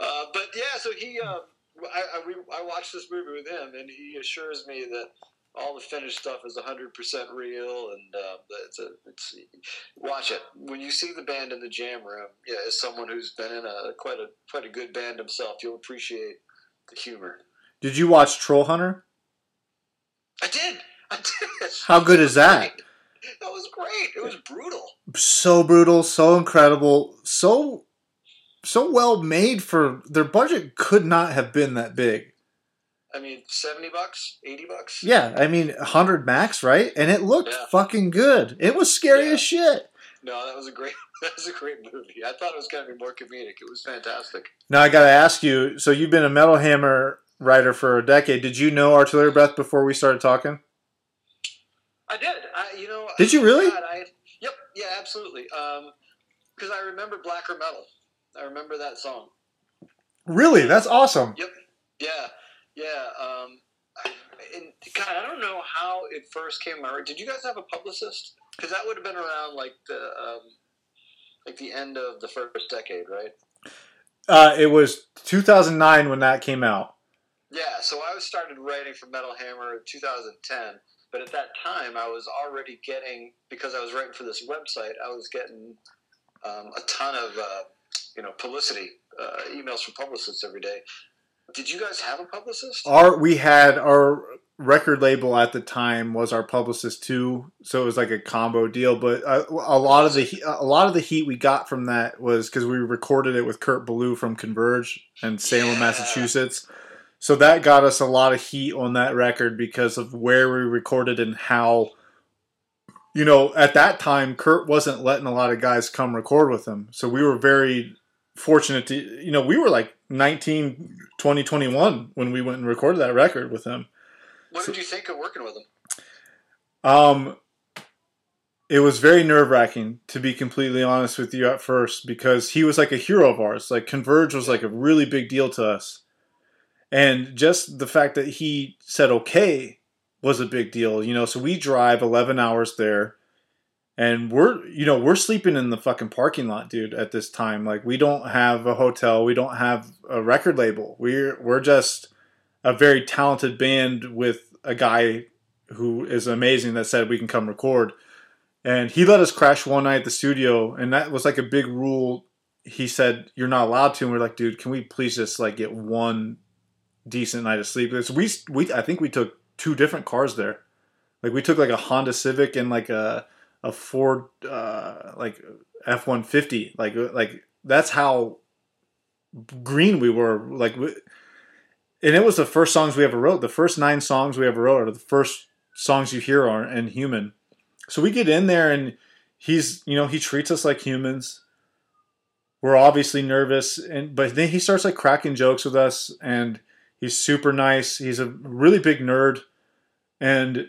Uh, but yeah, so he, uh, I, I, we, I watched this movie with him, and he assures me that all the finished stuff is 100% real, and uh, it's a, it's watch it when you see the band in the jam room. Yeah, as someone who's been in a quite a quite a good band himself, you'll appreciate the humor. Did you watch Troll Hunter? I did, I did. How good is that? That was great. It was brutal. So brutal, so incredible, so so well made for their budget could not have been that big. I mean, seventy bucks, eighty bucks. Yeah, I mean, 100 max, right? And it looked Yeah. fucking good. It was scary Yeah. as shit. No, that was a great. <laughs> That's a great movie. I thought it was going to be more comedic. It was fantastic. Now I got to ask you. So you've been a Metal Hammer writer for a decade. Did you know Artillery Breath before we started talking? I did. I, you know. Did you really? God, I, yep. Yeah. Absolutely. Um, because I remember Blacker Metal. I remember that song. Really? That's awesome. Yep. Yeah. Yeah. Um, I- and God, I don't know how it first came out. Did you guys have a publicist? Because that would have been around like the um, like the end of the first decade, right? Uh, it was 2009 when that came out. Yeah. So I started writing for Metal Hammer in 2010. But at that time, I was already getting because I was writing for this website. I was getting um, a ton of uh, you know publicity uh, emails from publicists every day. Did you guys have a publicist? Our we had our record label at the time was our publicist too, so it was like a combo deal. But a, a lot of the a lot of the heat we got from that was because we recorded it with Kurt Ballou from Converge and Salem, Yeah. Massachusetts. So that got us a lot of heat on that record because of where we recorded and how. You know, at that time, Kurt wasn't letting a lot of guys come record with him. So we were very fortunate to, you know, we were like 19, 20, 21 when we went and recorded that record with him. What did you think of working with him? Um, it was very nerve wracking to be completely honest with you at first because he was like a hero of ours. Like Converge was like a really big deal to us, and just the fact that he said okay was a big deal. You know, so we drive eleven hours there, and we're you know we're sleeping in the fucking parking lot, dude. At this time, like we don't have a hotel, we don't have a record label. We're we're just a very talented band with a guy who is amazing that said we can come record. And he let us crash one night at the studio, and that was like a big rule. He said you're not allowed to, and we're like, dude, can we please just like get one decent night of sleep? Because we we I think we took two different cars there. Like we took like a Honda Civic and like a a Ford uh, like F one fifty. Like like that's how green we were. Like. We, and it was the first songs we ever wrote. The first nine songs we ever wrote are the first songs you hear are Inhuman. So we get in there and he's, you know, he treats us like humans. We're obviously nervous, and but then he starts like cracking jokes with us, and he's super nice. He's a really big nerd, and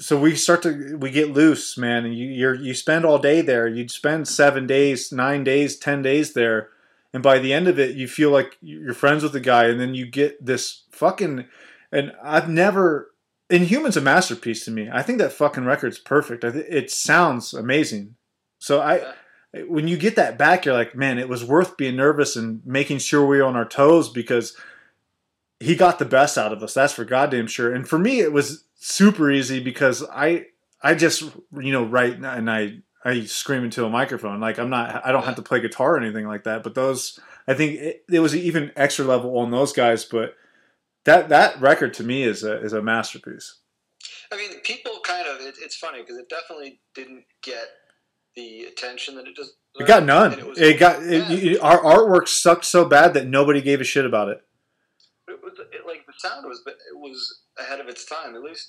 so we start to we get loose, man. And you you're, you spend all day there. You'd spend seven days, nine days, ten days there, and by the end of it, you feel like you're friends with the guy, and then you get this fucking. And I've never. Inhuman's a masterpiece to me. I think that fucking record's perfect. I th- it sounds amazing. So I, when you get that back, you're like, man, it was worth being nervous and making sure we were on our toes because he got the best out of us. That's for goddamn sure. And for me, it was super easy because I, I just you know write and I I scream into a microphone. Like I'm not, I don't have to play guitar or anything like that. But those, I think it, it was even extra level on those guys. But that that record to me is a is a masterpiece. I mean, people kind of. It, it's funny because it definitely didn't get the attention that it just. It got none. It, was- got yeah. it, it- our artwork sucked so bad that nobody gave a shit about it. Was it, like the sound was it was ahead of its time at least.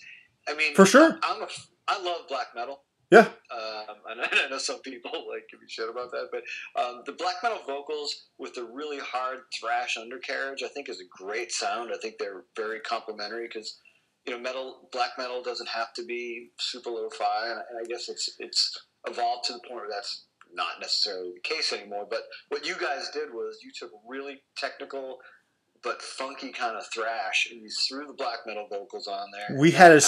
I mean, For sure. I'm a I love black metal. Yeah. Um, and <laughs> I know some people like give me shit about that, but um, the black metal vocals with the really hard thrash undercarriage, I think, is a great sound. I think they're very complementary because you know, metal black metal doesn't have to be super lo-fi, and, and I guess it's it's evolved to the point where that's not necessarily the case anymore. But what you guys did was you took really technical but funky kind of thrash, and you threw the black metal vocals on there. We had a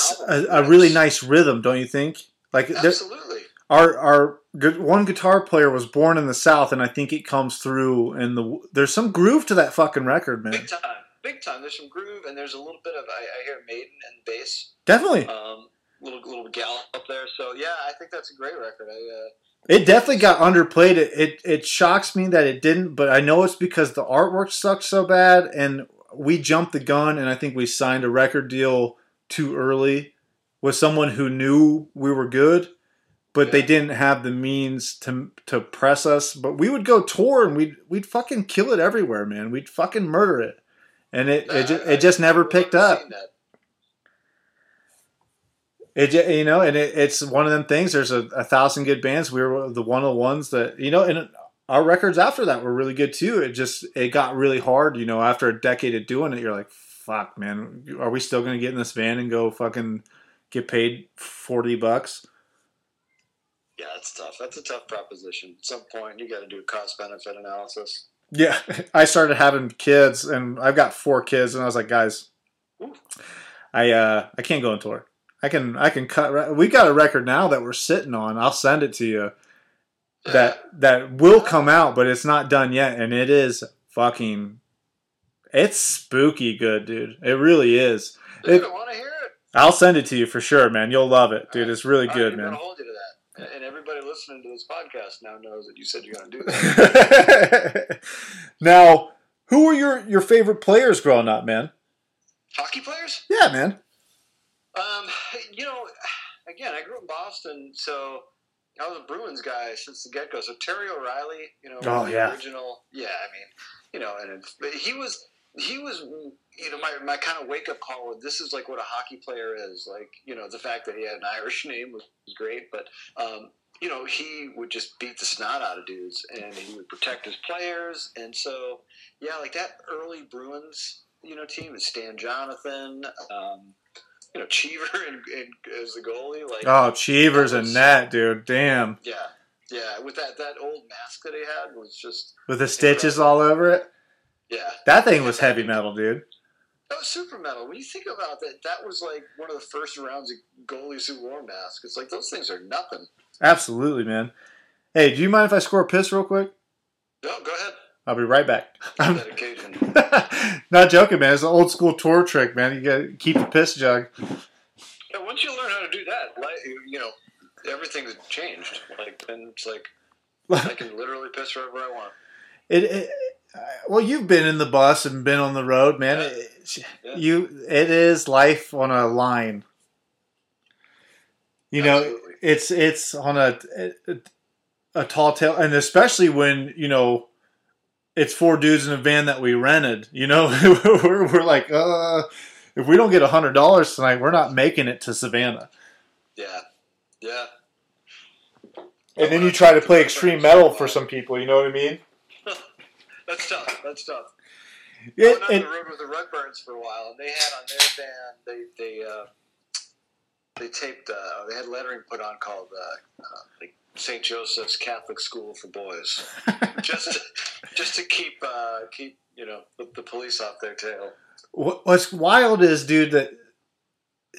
a really nice rhythm, don't you think? Like Absolutely. our our one guitar player was born in the South, and I think it comes through. And the there's some groove to that fucking record, man. Big time, big time. There's some groove, and there's a little bit of I, I hear Maiden and bass, Definitely, um, little little gallop up there. So yeah, I think that's a great record. I, uh, it definitely got underplayed. It, it it shocks me that it didn't, but I know it's because the artwork sucked so bad, and we jumped the gun, and I think we signed a record deal too early with someone who knew we were good. But they didn't have the means to to press us. But we would go tour and we'd we'd fucking kill it everywhere, man. We'd fucking murder it, and it it, ju- I- it just never picked up. that. It you know, and it, it's one of them things. There's a, a thousand good bands. We were the one of the ones that you know, and our records after that were really good too. It just it got really hard. You know, after a decade of doing it, you're like, fuck, man, are we still gonna get in this van and go fucking get paid forty bucks? Yeah, that's tough. That's a tough proposition. At some point, you got to do cost benefit analysis. Yeah, <laughs> I started having kids, and I've got four kids, and I was like, guys, I uh, I can't go on tour. I can I can cut. re- We got a record now that we're sitting on. I'll send it to you. That that will come out, but it's not done yet, and it is fucking. It's spooky good, dude. It really is. Dude, It- I want to hear it. I'll send it to you for sure, man. You'll love it, dude. It's really All right, good, I'm man. hold you to that. And everybody listening to this podcast now knows that you said you're gonna do that. <laughs> now, who were your your favorite players growing up, man? Hockey players? Yeah, man. Um, <sighs> you know, <sighs> again, I grew up in Boston, so I was a Bruins guy since the get go. So Terry O'Reilly, you know, Oh, the yeah. original. Yeah, I mean, you know, and it's, but he was he was you know my, my kind of wake up call. with This is like what a hockey player is. Like you know, the fact that he had an Irish name was, was great, but um, you know, he would just beat the snot out of dudes, and he would protect his players, and so yeah, like that early Bruins, you know, team is Stan Jonathan. Um, you know, Cheever and, and as the goalie, like Oh, Cheevers and net, dude. Damn. yeah, yeah. With that that old mask that he had was just With the stitches all over it. yeah. That thing was heavy metal, dude. That was super metal. When you think about that, that was like one of the first rounds of goalies who wore masks. It's like those things are nothing. Absolutely, man. Hey, do you mind if I score a piss real quick? No, go ahead. I'll be right back. <laughs> Not joking, man. It's an old school tour trick, man. You gotta keep the piss jug. Yeah, once you learn how to do that, like you know, everything's changed. Like then it's like I can <laughs> literally piss wherever I want. It, it well, you've been in the bus and been on the road, man. Yeah. It- Yeah. You, it is life on a line. You know, Absolutely. it's it's on a, a a tall tale, and especially when you know it's four dudes in a van that we rented. You know, <laughs> we're, we're like, uh, if we don't get a hundred dollars tonight, we're not making it to Savannah. Yeah, yeah. And then you try to play extreme metal for some people. You know what I mean? <laughs> That's tough. That's tough. I went on and- the road with the Redbirds for a while, and they had on their band they they uh, they taped uh, they had lettering put on called uh, uh, like St. Joseph's Catholic School for Boys, <laughs> just to, just to keep uh, keep you know the, the police off their tail. What's wild is, dude, that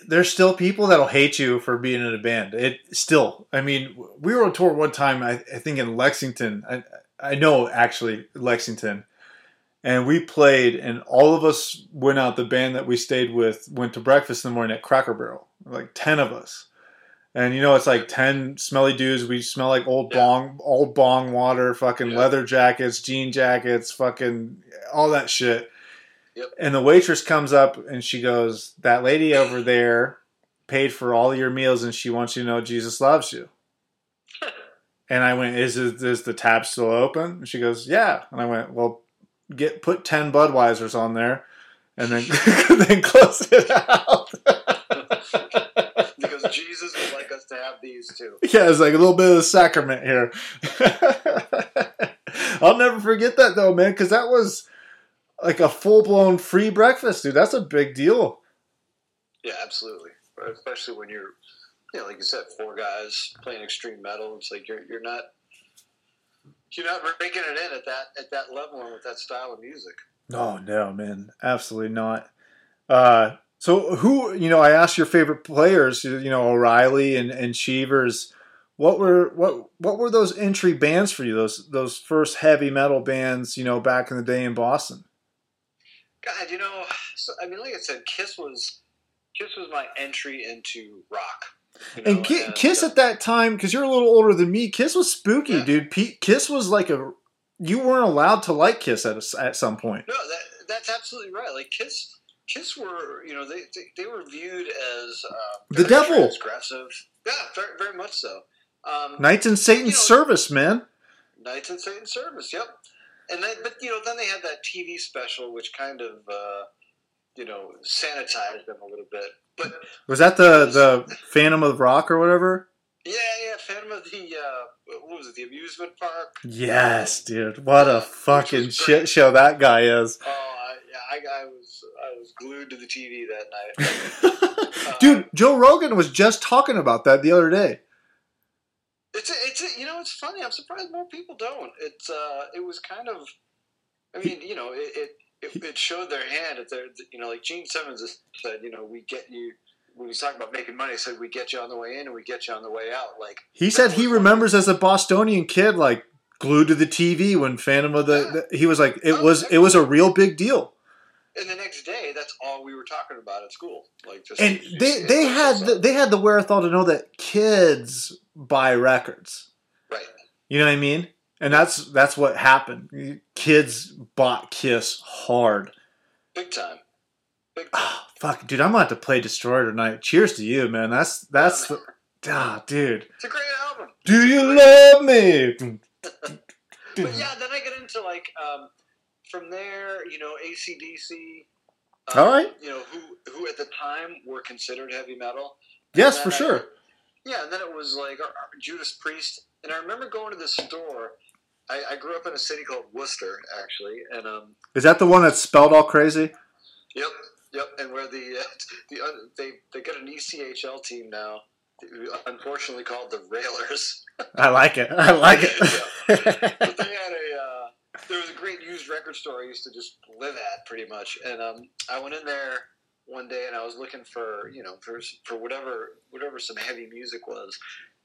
there's still people that'll hate you for being in a band. It still, I mean, we were on tour one time, I, I think in Lexington. I, I know actually Lexington, and we played, and all of us went out. The band that we stayed with went to breakfast in the morning at Cracker Barrel, like ten of us. And you know, it's like ten smelly dudes. We smell like old Yeah. bong, old bong water, fucking Yeah. leather jackets, jean jackets, fucking all that shit. Yep. And the waitress comes up and she goes, "That lady over <laughs> there paid for all your meals, and she wants you to know Jesus loves you." <laughs> and I went, "Is it, is the tab still open?" And she goes, "Yeah." And I went, "Well, get put ten Budweisers on there, and then <laughs> then close it out." Jesus would like us to have these too. <laughs> Yeah, it's like a little bit of the sacrament here. <laughs> I'll never forget that though, man, because that was like a full blown free breakfast, dude. That's a big deal. Yeah, absolutely. Especially when you're, you know, like you said, four guys playing extreme metal. It's like you're you're not you're not making it in at that at that level and with that style of music. Oh no, man, absolutely not. Uh, so who, you know, I asked your favorite players, you know, O'Reilly and and Cheevers. What were what what were those entry bands for you? Those those first heavy metal bands, you know, back in the day in Boston. God, you know, so, I mean, like I said, Kiss was Kiss was my entry into rock. you know, And Ki- Kiss uh, at that time, because you're a little older than me, Kiss was spooky, Yeah. dude. P- Kiss was like a you weren't allowed to like Kiss at a, at some point. No, that, that's absolutely right. Like Kiss, Kiss were you know they they, they were viewed as um, The devil. transgressive. Yeah, very, very much so. Um, Knights in Satan's You know- service, man. Knights in Satan's service. Yep. And then, but you know, then they had that TV special, which kind of, uh, you know, sanitized them a little bit. But Was that the the Phantom of Rock or whatever? yeah, yeah, Phantom of the uh, what was it? The amusement park. Yes, dude. What a fucking shit show that guy is. Oh, I, yeah, I, I was was glued to the TV that night. <laughs> Dude, Joe Rogan was just talking about that the other day. It's a, it's a, you know it's funny. I'm surprised more people don't. It's uh it was kind of, I mean you know it it, it, it showed their hand. If they're you know like Gene Simmons said you know we get you when he's talking about making money. He said we get you on the way in and we get you on the way out. Like He said he remembers as a Bostonian kid, like glued to the TV when Phantom of the. the- he was like, it was it was a real big deal. And the next day, that's all we were talking about at school. Like just And they they had the, they had the wherewithal to know that kids buy records. right. You know what I mean? And that's that's what happened. Kids bought Kiss hard. Big time. Big time. Fuck, dude, I'm gonna have to play Destroyer tonight. Cheers to you, man. That's that's the ah, dude. It's a great album. Do you love me? <laughs> But yeah, then I get into like um, from there, you know, ACDC. Um, All right. You know who who at the time were considered heavy metal. Yes, for I- sure. yeah, and then it was like uh, uh, Judas Priest, and I remember going to the store. I, I grew up in a city called Worcester, actually, and um, Is that the one that's spelled all crazy? Yep, yep. And where the uh, <laughs> the uh, they they got an ECHL team now, unfortunately called the Railers. I like it. I like <laughs> But it. they had a there was a great used record store I used to just live at pretty much, and um, I went in there one day and I was looking for you know for for whatever whatever some heavy music was,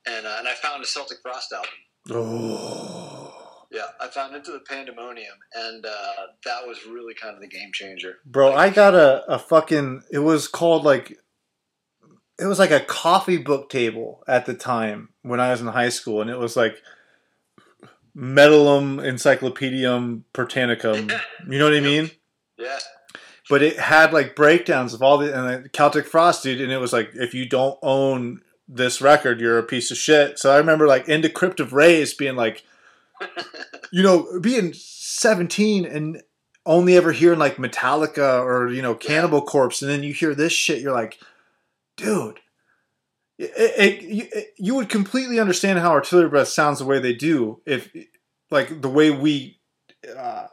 and uh, and I found a Celtic Frost album. oh. Yeah, I found Into the Pandemonium, and uh, that was really kind of the game changer. Bro, I got a, a fucking it was called like it was like a coffee book table at the time when I was in high school and it was like Metalum Encyclopedium Britannicum. You know what I mean? Yeah, But it had like breakdowns of all the and like Celtic Frost, dude, and it was like if you don't own this record, you're a piece of shit. So I remember like into Crypt of Rays being like, <laughs> you know, being 17 and only ever hearing like Metallica or you know Cannibal Corpse, and then you hear this shit, you're like, dude. It, it, you, it, you would completely understand how Artillery Breath sounds the way they do if, like, the way we uh,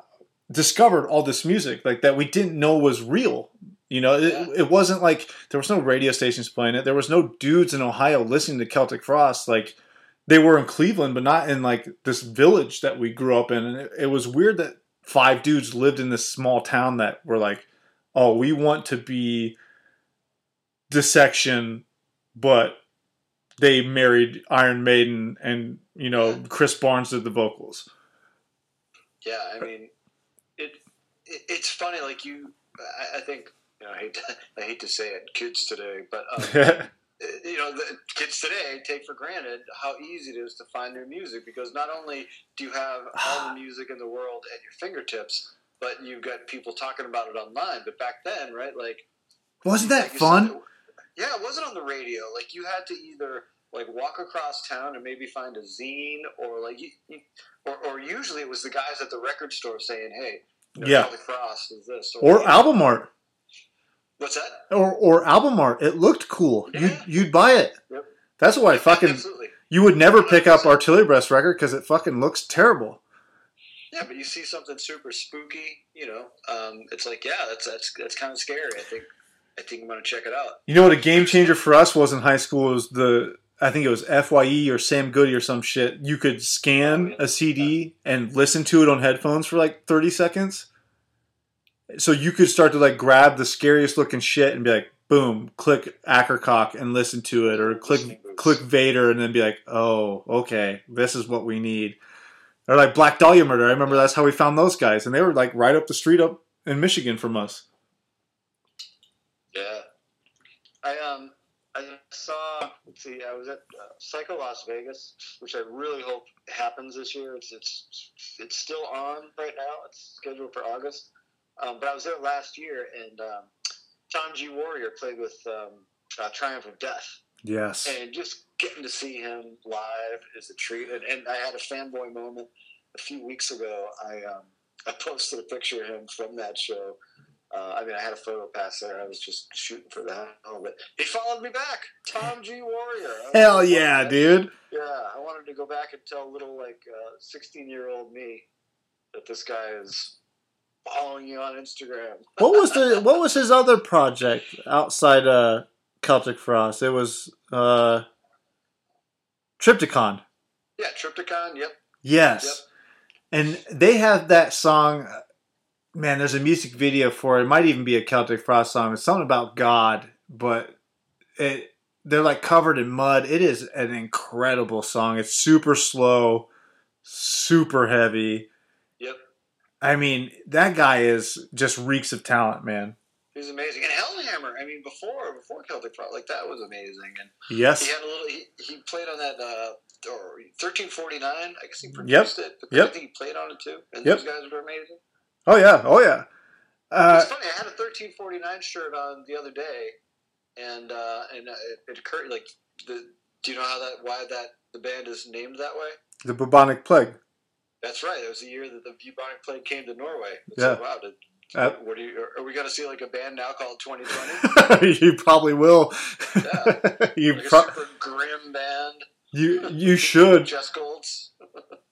discovered all this music like that we didn't know was real you know? It, Yeah. it wasn't like there was no radio stations playing it. There was no dudes in ohio listening to celtic frost. Like they were in cleveland but not in like this village that we grew up in. And it was weird that five dudes lived in this small town that were like oh we want to be dissection but they married iron maiden and you know chris barnes did the vocals Yeah, I mean, it, it it's funny. Like you, I, I think you know, I hate to, I hate to say it, kids today, but um, <laughs> you know, the kids today take for granted how easy it is to find new music because not only do you have all the <sighs> music in the world at your fingertips, but you've got people talking about it online. But back then, right, like wasn't that like fun said, yeah, it wasn't on the radio. Like you had to either like walk across town and maybe find a zine, or like you, you or, or usually it was the guys at the record store saying, "Hey, you know, Yeah. Frost is this," or you know, album art What's that? or or album art. It looked cool. You'd Yeah. you'd buy it. Yep. That's why fucking Absolutely. you would never pick up Artillery Breath record because it fucking looks terrible. Yeah, but you see something super spooky, you know, um, it's like, yeah, that's that's that's kind of scary. I think I think I'm gonna check it out. You know what a game changer for us was in high school was the I think it was Fye or Sam Goody or some shit. You could scan oh, a CD and listen to it on headphones for like thirty seconds. So you could start to like grab the scariest looking shit and be like, boom, click Akercocke and listen to it, or click click Vader and then be like, oh, okay, this is what we need. Or like Black Dahlia Murder. I remember that's how we found those guys, and they were like right up the street up in Michigan from us. Yeah, I um I saw. Let's see, I was at uh, Psycho Las Vegas, which I really hope happens this year. It's it's it's still on right now. It's scheduled for August. Um, but I was there last year, and um, Tom G. Warrior played with um, uh, Triumph of Death. Yes. and just getting to see him live is a treat. And, and I had a fanboy moment a few weeks ago. I um, I posted a picture of him from that show Uh, I mean, I had a photo pass there. I was just shooting for hell, but he followed me back. Tom G. Warrior. Hell yeah, dude. Yeah, I wanted to go back and tell little like sixteen year old me that this guy is following you on Instagram. <laughs> What was the <laughs> what was his other project outside uh Celtic Frost? It was uh Triptychon. yeah, Triptychon. Yep. Yes. And they have that song man, there's a music video for it. It might even be a Celtic Frost song. It's something about God, but it they're like covered in mud. It is an incredible song. It's super slow, super heavy. Yep. I mean, that guy is just reeks of talent, man. He's amazing. And Hellhammer. I mean, before before Celtic Frost, like that was amazing. And Yes. he had a little. He, he played on that. Uh, or 1349. I guess he produced it. But Yep. I think he played on it too. And Yep. those guys were amazing. Oh yeah. Oh yeah. Uh, it's funny. I had a 1349 shirt on the other day, and uh, and uh, it, it occurred like the. Do you know how that why that the band is named that way? the bubonic plague. That's right. It was the year that the bubonic plague came to Norway. It's Yeah. like, wow. Did, Uh, what do you? Are we going to see like a band now called 2020? <laughs> you probably will. Yeah. <laughs> you like a pro- super grim band. you you should. Jess Golds.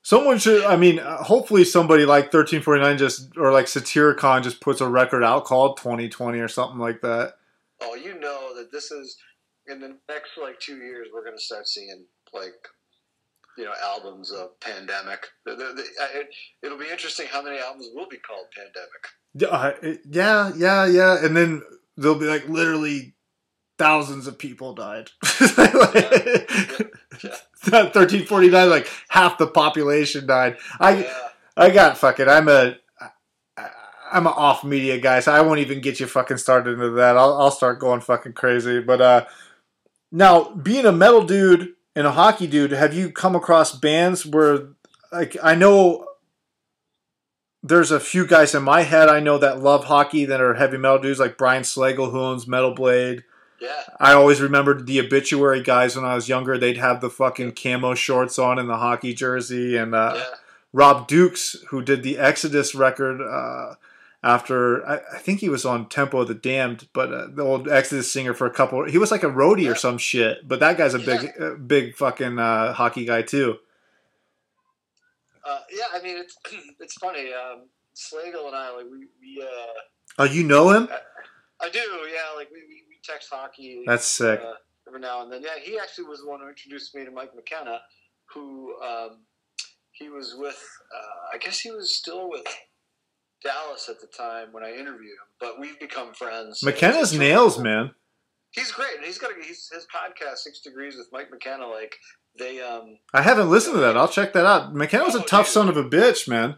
Someone should. I mean, uh, hopefully somebody like thirteen forty nine just or like Satyricon just puts a record out called twenty twenty or something like that. Oh, you know that this is in the next like two years. We're going to start seeing like you know albums of pandemic. It'll be interesting how many albums will be called pandemic. Yeah, uh, yeah, yeah, yeah. And then they'll be like literally thousands of people died. <laughs> Thirteen forty nine, like half the population died. I yeah. I got fucking. I'm a I'm an off media guy, so I won't even get you fucking started into that. I'll I'll start going fucking crazy. But uh, now being a metal dude and a hockey dude, have you come across bands where like I know there's a few guys in my head I know that love hockey that are heavy metal dudes like Brian Slagle who owns Metal Blade. Yeah. I always remembered the obituary guys when I was younger. They'd have the fucking camo shorts on and the hockey jersey and uh, Yeah. Rob Dukes, who did the Exodus record uh, after, I, I think he was on Tempo of the Damned, but uh, the old Exodus singer for a couple. He was like a roadie or some shit, but that guy's a big, uh, big fucking uh, hockey guy too. Uh, yeah, I mean it's <clears throat> it's funny. Um, Slagle and I like we, we uh, Oh, you know him? I do yeah like we, we, we text hockey. That's sick. uh, every now and then. Yeah, he actually was the one who introduced me to Mike McKenna, who um, he was with. Uh, I guess he was still with Dallas at the time when I interviewed him, but we've become friends. McKenna's nails, cool. man. He's great, and he's got a, he's, his podcast Six Degrees with Mike McKenna. Like they, um, I haven't listened to that. I'll check that out. McKenna's a Oh, tough dude. son of a bitch, man.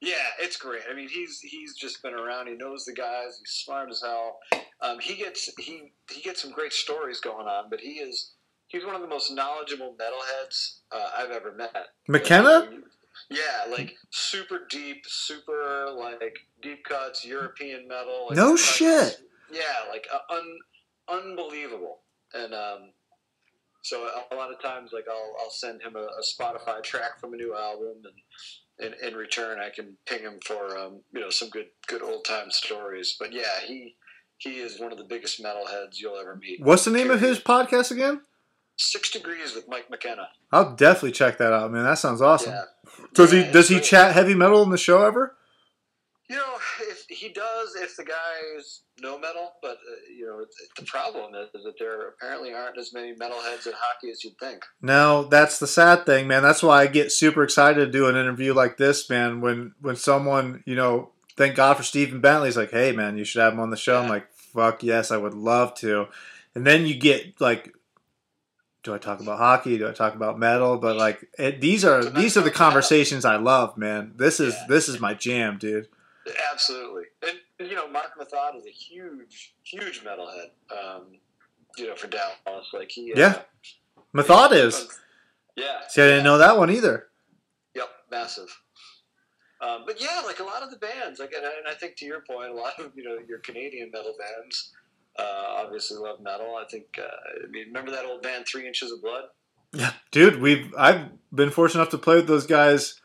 Yeah, it's great. I mean, he's he's just been around. He knows the guys. He's smart as hell. Um, he gets he he gets some great stories going on, but he is he's one of the most knowledgeable metalheads uh, I've ever met. McKenna? Yeah, like super deep, super like deep cuts, European metal. Like, No cuts- shit. Yeah, like uh, un, unbelievable. And um, so a, a lot of times, like I'll I'll send him a, a Spotify track from a new album, and in, in return, I can ping him for um, you know some good good old time stories. But yeah, he he is one of the biggest metalheads you'll ever meet. What's the name of his podcast again? Six Degrees with Mike McKenna. I'll definitely check that out, man. That sounds awesome. Yeah. Does Yeah, he does he chat heavy metal in the show ever? You know, if he does, if the guys know metal, but uh, you know, the problem is, is that there apparently aren't as many metalheads in hockey as you'd think. No, that's the sad thing, man. That's why I get super excited to do an interview like this, man. When when someone, you know, thank God for Stephen Bentley's like, hey, man, you should have him on the show. I'm like, fuck yes, I would love to. And then you get like, do I talk about hockey? Do I talk about metal? But like, it, these are these are the conversations I love, man. This is Yeah. this is my jam, dude. Absolutely, and you know, Marc Methot is a huge, huge metalhead. Um, you know, for Dallas, like he, uh, Yeah. Methot is. yeah. See, I didn't know that one either. Yep, massive. Um, but yeah, like a lot of the bands, like, and I, and I think to your point, a lot of you know your Canadian metal bands uh, obviously love metal. I think, uh, I mean, remember that old band Three Inches of Blood? Yeah, dude, we've I've been fortunate enough to play with those guys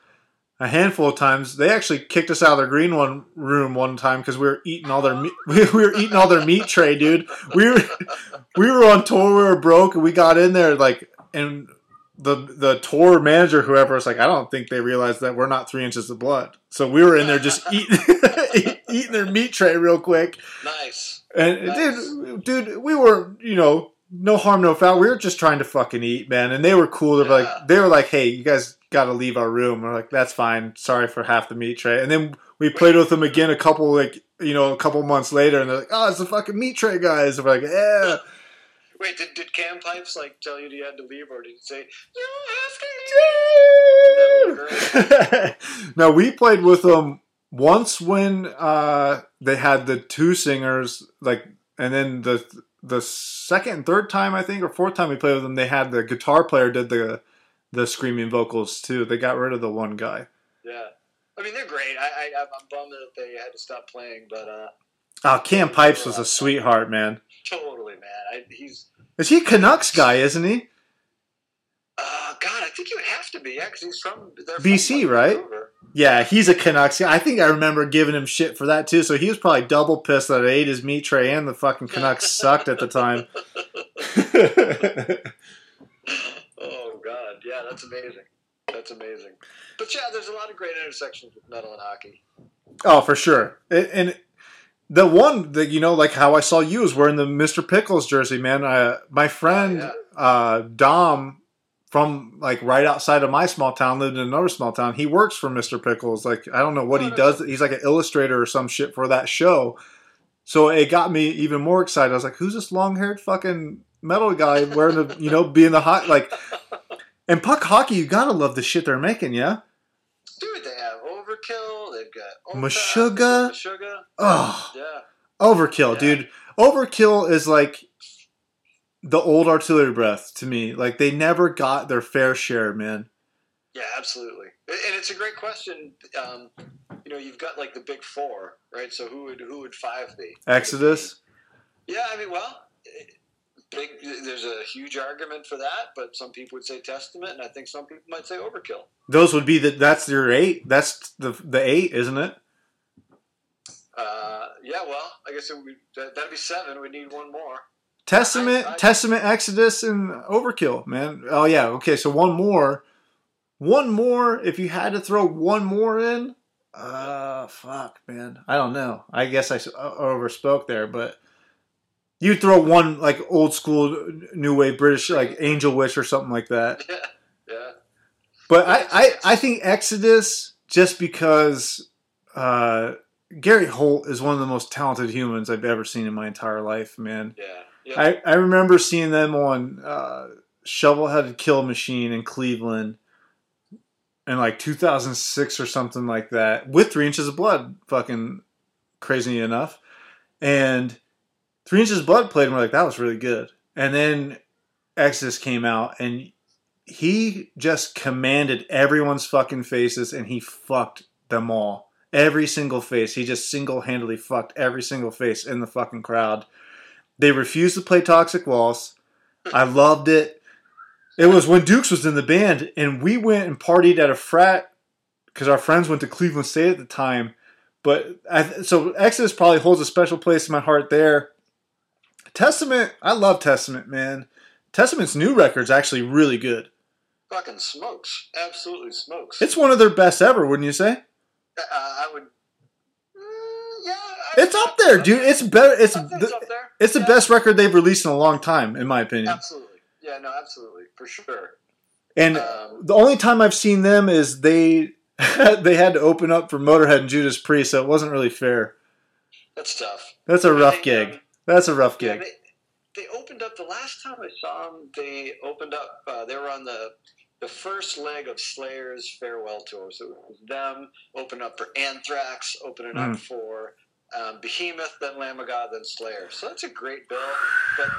a handful of times. They actually kicked us out of their green one room one time because we were eating all their meat. <laughs> We were eating all their meat tray, dude. We were <laughs> we were on tour. We were broke, and we got in there like and. The the tour manager, whoever, was like, I don't think they realized that we're not three inches of blood. So we were in there just <laughs> eating eating their meat tray real quick. Nice. And Nice. dude, dude, we were, you know, no harm, no foul. We were just trying to fucking eat, man. And they were cool. They're Yeah. like, they were like, hey, you guys got to leave our room. We're like, that's fine. Sorry for half the meat tray. And then we played with them again a couple, like, you know, a couple months later, and they're like, oh, it's the fucking meat tray guys. And we're like, yeah. Wait, did, did Cam Pipes like tell you you had to leave, or did he say you have to leave? <laughs> no, we played with them once when uh, they had the two singers, like, and then the the second and third time I think, or fourth time we played with them, they had the guitar player did the the screaming vocals too. They got rid of the one guy. Yeah, I mean they're great. I, I I'm bummed that they had to stop playing, but uh, Oh, Cam Pipes was a sweetheart, man. totally, man. I, he's Is he a Canucks guy? Isn't he? uh, God. I think you would have to be, yeah, because he's from BC, from, right? Yeah, he's a Canucks. I think I remember giving him shit for that too. So he was probably double pissed that I ate his meat tray and the fucking Canucks sucked at the time. <laughs> <laughs> Oh God, yeah, that's amazing. That's amazing. But yeah, there's a lot of great intersections with metal and hockey. oh, for sure. And- the one that you know, like how I saw you was wearing the Mr. Pickles jersey, man. I, my friend Oh, uh, Dom from like right outside of my small town lived in another small town. He works for Mr. Pickles. Like I don't know what Oh, he does. He's like an illustrator or some shit for that show. So it got me even more excited. I was like, "Who's this long-haired fucking metal guy wearing the you know being the hot like?" And puck hockey, you gotta love the shit they're making, yeah. Dude, they have Overkill. They've got Opa, Meshuggah. Meshuggah. Oh, Yeah. Overkill, Yeah. dude. Overkill is like the old artillery breath to me. Like they never got their fair share, man. Yeah, absolutely. And it's a great question. Um, you know, you've got like the big four, right? So who would who would five be? Exodus. Yeah, I mean, well, big. There's a huge argument for that, but some people would say Testament, and I think some people might say Overkill. Those would be the that's your eight. That's the the eight, isn't it? Uh, yeah, well, I guess it would, that, that'd be seven. We need one more. Testament, I- I- Testament, Exodus, and Overkill, man. Oh yeah, okay. So one more, one more. If you had to throw one more in, uh, fuck, man. I don't know. I guess I uh, overspoke there, but you throw one like old school, new wave British, like Angel Witch or something like that. Yeah, <laughs> yeah. But I, I, I think Exodus just because uh, Gary Holt is one of the most talented humans I've ever seen in my entire life, man. Yeah. I, I remember seeing them on uh, Shovel Headed Kill Machine in Cleveland in like 2006 or something like that with Three Inches of Blood, fucking crazy enough. And Three Inches of Blood played, and we're like, that was really good. And then Exodus came out, and he just commanded everyone's fucking faces, and he fucked them all. Every single face. He just single handedly fucked every single face in the fucking crowd. They refused to play Toxic Waltz. I loved it. It was when Dukes was in the band, and we went and partied at a frat because our friends went to Cleveland State at the time. But I, so Exodus probably holds a special place in my heart there. Testament, I love Testament, man. Testament's new record's actually really good. Fucking smokes. Absolutely smokes. It's one of their best ever, wouldn't you say? Uh, I would. Yeah. I- It's up there, dude. It's better. It's the, it's up there. it's the Yeah. best record they've released in a long time, in my opinion. Absolutely. Yeah. No. Absolutely. For sure. And Um, the only time I've seen them is they <laughs> they had to open up for Motorhead and Judas Priest, so it wasn't really fair. That's tough. That's a rough gig. um, That's a rough Yeah, gig. they, they opened up the last time I saw them. They opened up. Uh, they were on the the first leg of Slayer's farewell tour. So them open up for Anthrax, opening up Mm. for um, Behemoth, then Lamb of God, then Slayer. So that's a great bill. But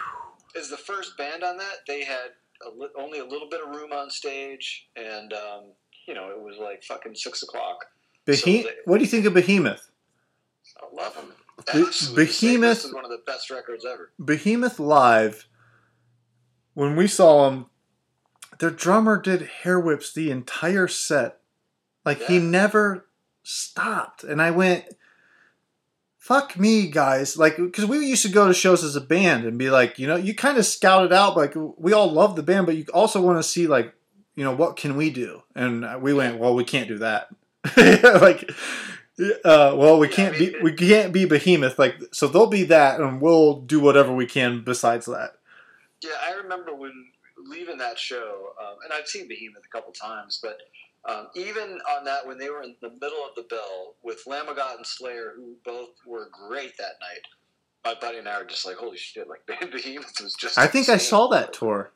as the first band on that, they had a li- only a little bit of room on stage, and um, you know it was like fucking six o'clock. Behe- so they- what do you think of Behemoth? I love them. Absolutely. Behemoth- This is one of the best records ever. Behemoth live. When we saw them, their drummer did hair whips the entire set. Like he never stopped, and I went, "Fuck me, guys!" Like because we used to go to shows as a band and be like, you know, you kind of scout it out. Like we all love the band, but you also want to see like, you know, what can we do? And we went, well, we can't do that. <laughs> like. Uh, well, we Yeah, can't be we can't be behemoth like so. They'll be that, and we'll do whatever we can besides that. Yeah, I remember when leaving that show, um, and I've seen Behemoth a couple times, but um, even on that, when they were in the middle of the bill with Lamb of God and Slayer, who both were great that night, my buddy and I were just like, "Holy shit!" Like <laughs> Behemoth was just. I think I saw that tour.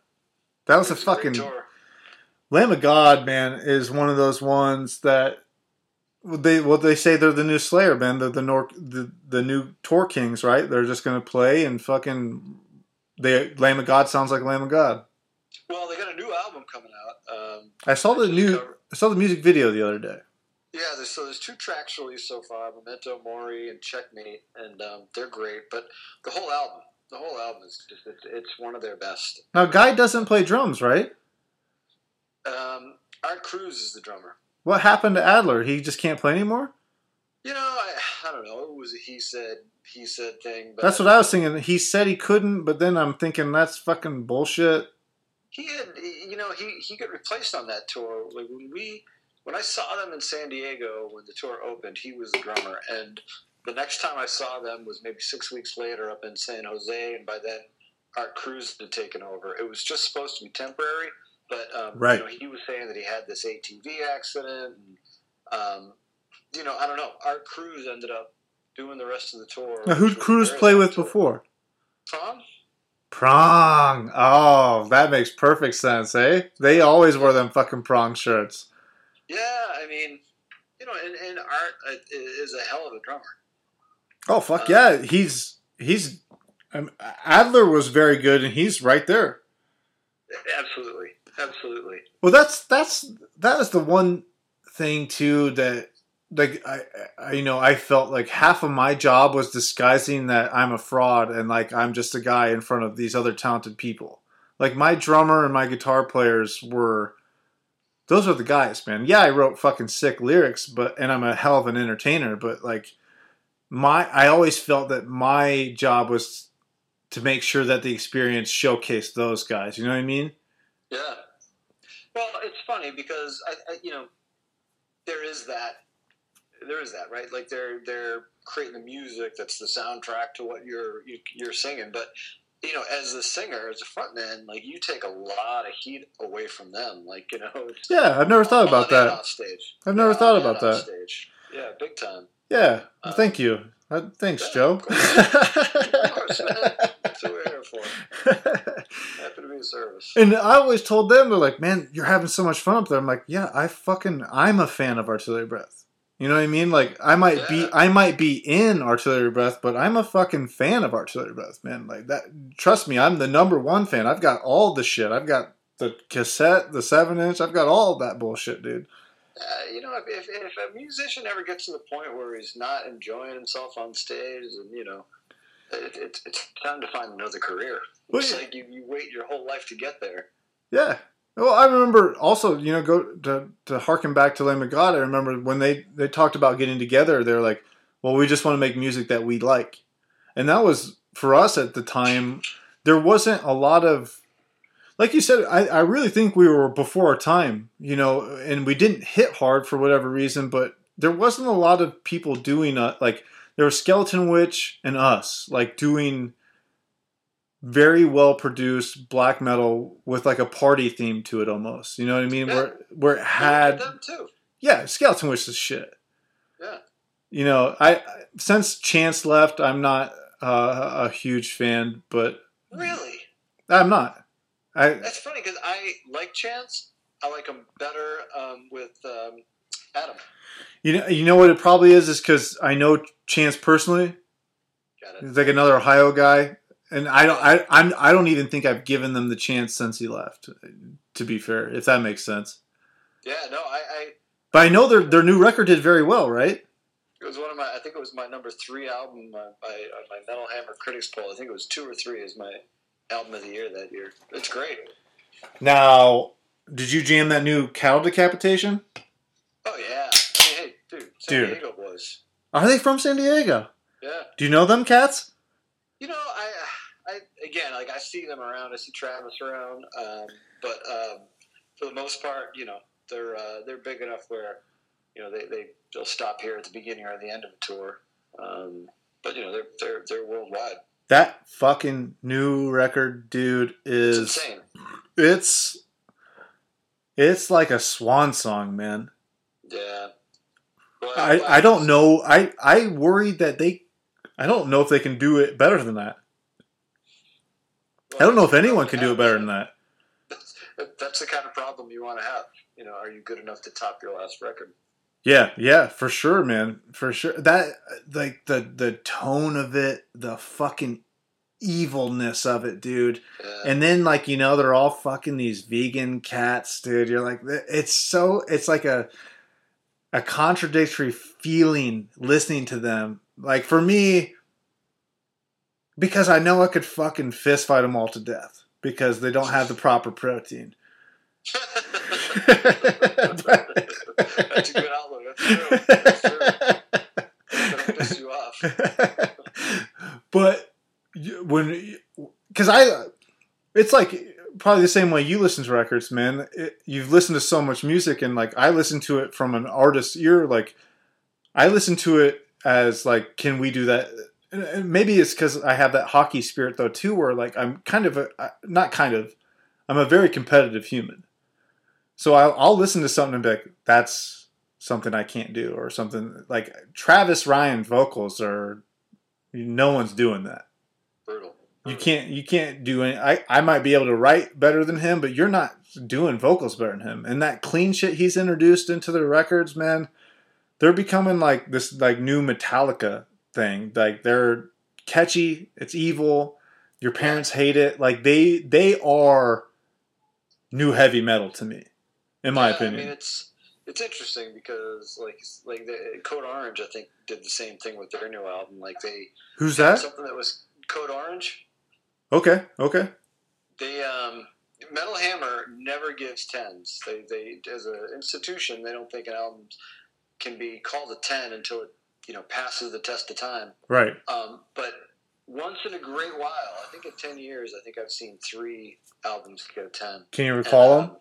That was It a fucking tour. Lamb of God, man, is one of those ones that they well they say they're the new Slayer band. They're the nor the, the new tour kings, right? They're just gonna play and fucking. They Lamb of God sounds like Lamb of God. Well, they got a new album coming out. Um, I saw the new cover- I saw the music video the other day. Yeah, there's, so there's two tracks released so far: Memento Mori and Checkmate, and um, they're great. But the whole album, the whole album is just it's, it's one of their best. Now, Guy doesn't play drums, right? Um, Art Cruz is the drummer. What happened to Adler? He just can't play anymore. You know, I, I don't know. It was a he said he said thing, but That's what I was thinking. He said he couldn't, but then I'm thinking that's fucking bullshit. He had. You know, he he got replaced on that tour. Like when we when I saw them in San Diego when the tour opened, he was the drummer, and the next time I saw them was maybe six weeks later up in San Jose, and by then Art Cruz had taken over. It was just supposed to be temporary, but um, Right. you know, he was saying that he had this ATV accident, and um, you know, I don't know. Art Cruz ended up doing the rest of the tour. Now, who'd Cruz play with tour. before? Tom? Prong. Oh, that makes perfect sense, eh? They always wear them fucking prong shirts. Yeah, I mean, you know, and, and Art uh, is a hell of a drummer. Oh fuck Uh, yeah, he's he's um, Adler was very good, and he's right there. Absolutely, absolutely. Well, that's that's that is the one thing too that like I, I you know I felt like half of my job was disguising that I'm a fraud and like I'm just a guy in front of these other talented people. Like my drummer and my guitar players were those are the guys, man. Yeah, I wrote fucking sick lyrics, but and I'm a hell of an entertainer, but like my I always felt that my job was to make sure that the experience showcased those guys. You know what I mean? Yeah. Well, it's funny because I, I, you know, there is that, there is that, right? Like they're they're creating the music that's the soundtrack to what you're you, you're singing, but you know, as a singer, as a frontman, like you take a lot of heat away from them. Like you know, <laughs> Yeah, I've never thought about that. Off stage. I've never Yeah, thought about that. Stage. Yeah, big time. Yeah, Uh, thank you. Uh, thanks, yeah, Joe. of Of course, man. That's what we're here for. <laughs> Happy to be of service. and I always told them, they're like, man, you're having so much fun up there. I'm like, yeah, I fucking, I'm a fan of Artillery Breath. You know what I mean? Like, I might be, I might be in Artillery Breath, but I'm a fucking fan of Artillery Breath, man. Like that. Trust me, I'm the number one fan. I've got all the shit. I've got the cassette, the seven inch. I've got all that bullshit, dude. Uh, you know, if, if, if a musician ever gets to the point where he's not enjoying himself on stage, and you know, it, it, it's time to find another career. Well, It's yeah. like you, you wait your whole life to get there. Yeah. Well, I remember also, you know, go to to harken back to Lamb of God. I remember when they they talked about getting together. They're like, "Well, we just want to make music that we like," and that was for us at the time. There wasn't a lot of, like you said. I I really think we were before our time, you know, and we didn't hit hard for whatever reason. But there wasn't a lot of people doing uh, like there was Skeletonwitch and us like doing very well produced black metal with like a party theme to it almost. You know what I mean? Yeah. Where where it had them too. yeah, Skeletonwitch is shit. Yeah. You know, I since Chance left, I'm not uh, a huge fan, but Really? I'm not. I That's funny because I like Chance. I like him better um, with um, Adam. you know you know what it probably is is because I know Chance personally. Got it. He's like another Ohio guy, and I don't I I'm, I don't even think I've given them the chance since he left. To be fair, if that makes sense. Yeah, no, I, I But I know their their new record did very well, right? it was one of my. I think it was my number three album uh, by uh, my Metal Hammer Critics poll. I think it was two or three is my album of the year that year. It's great. Now, did you jam that new cattle decapitation? Oh yeah, San Dude. San Diego boys. Are they from San Diego? Yeah. Do you know them cats? You know, I, I again, like I see them around. I see Travis around, um, but um, for the most part, you know, they're uh, they're big enough where you know they they they'll stop here at the beginning or the end of a tour. Um, but you know, they're they're they're worldwide. That fucking new record, dude, It's is insane. it's it's like a swan song, man. Yeah. Well, I, I don't know. I I worried that they. I don't know if they can do it better than that. I don't know if anyone can do it better than that. That's, that's the kind of problem you want to have. You know, are you good enough to top your last record? Yeah, yeah, for sure, man, for sure. That like the the tone of it, the fucking evilness of it, dude. Yeah. And then like you know they're all fucking these vegan cats, dude. You're like it's so it's like a a contradictory feeling listening to them. Like for me, because I know I could fucking fist fight them all to death because they don't have the proper protein. that's a good outlook. That's true. That's true. Piss you off. <laughs> but when because I it's like probably the same way you listen to records man it, you've listened to so much music and like i listen to it from an artist's ear like i listen to it as like can we do that and- maybe it's because i have that hockey spirit though too where like i'm kind of a not kind of i'm a very competitive human so i'll, I'll listen to something and be like that's something i can't do or something like travis ryan vocals are no one's doing that Brutal. you can't you can't do any I, I might be able to write better than him, but you're not doing vocals better than him. And that clean shit he's introduced into the records, man, they're becoming like this like new Metallica thing. Like they're catchy, it's evil, your parents hate it. Like they they are new heavy metal to me, in my Yeah, opinion. I mean, it's it's interesting because like like the Code Orange, I think, did the same thing with their new album. Like they Who's that? something that was Code Orange. Okay, okay. They um, Metal Hammer never gives tens. They they as an institution, they don't think an album can be called a ten until it you know passes the test of time. Right. Um, but once in a great while, I think in ten years, I think I've seen three albums a ten. Can you recall And, um,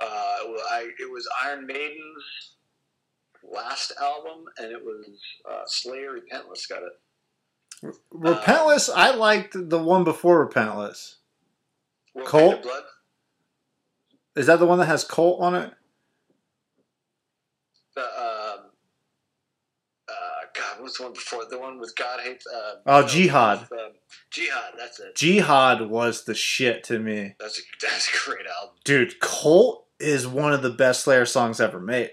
Uh, well, I it was Iron Maiden's last album, and it was uh, Slayer Repentless got it. Repentless, I liked the one before Repentless. World Cult? Blood. Is that the one that has Cult on it? The uh, God, what's the one before? The one with God hates. Uh, Oh, Jihad. with, um, Jihad. That's it. Jihad was the shit to me. That's a, that's a great album. Dude, Cult is one of the best Slayer songs ever made.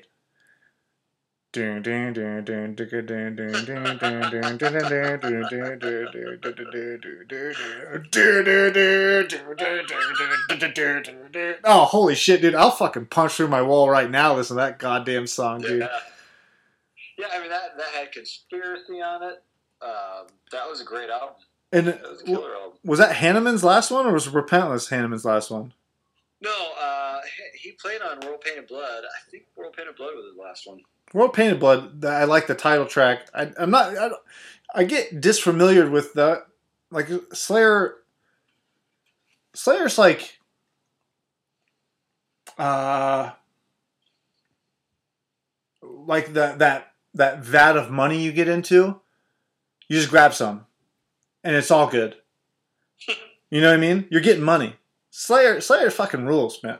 Oh, holy shit, dude. I'll fucking punch through my wall right now listening to that goddamn song, dude. Yeah. Yeah, I mean that that had conspiracy on it. Um, that was a great album. And That was a killer album. was that Hanneman's last one or was Repentless Hanneman's last one? No, uh, he played on World Painted Blood. I think World Painted Blood was his last one. World Painted Blood. I like the title track. I, I'm not. I, I get disfamiliar with that. Like Slayer. Slayer's like. Uh. Like that that that vat of money you get into, you just grab some, and it's all good. <laughs> You know what I mean? You're getting money. Slayer Slayer fucking rules, man.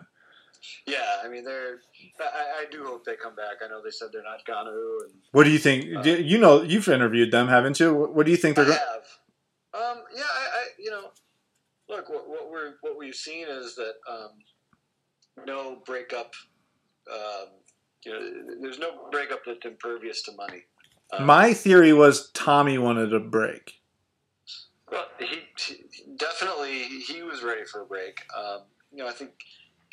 Yeah, I mean they're. I, I do hope they come back. I know they said they're not gonna. And What do you think? Uh, Do- you know, you've interviewed them, haven't you? What, what do you think they're going? Um, yeah, I, I you know, look what, what we're what we've seen is that um, no breakup. Um, you know, there's no breakup that's impervious to money. Um, My theory was Tommy wanted a break. Well, he, he definitely he was ready for a break. Um, you know, I think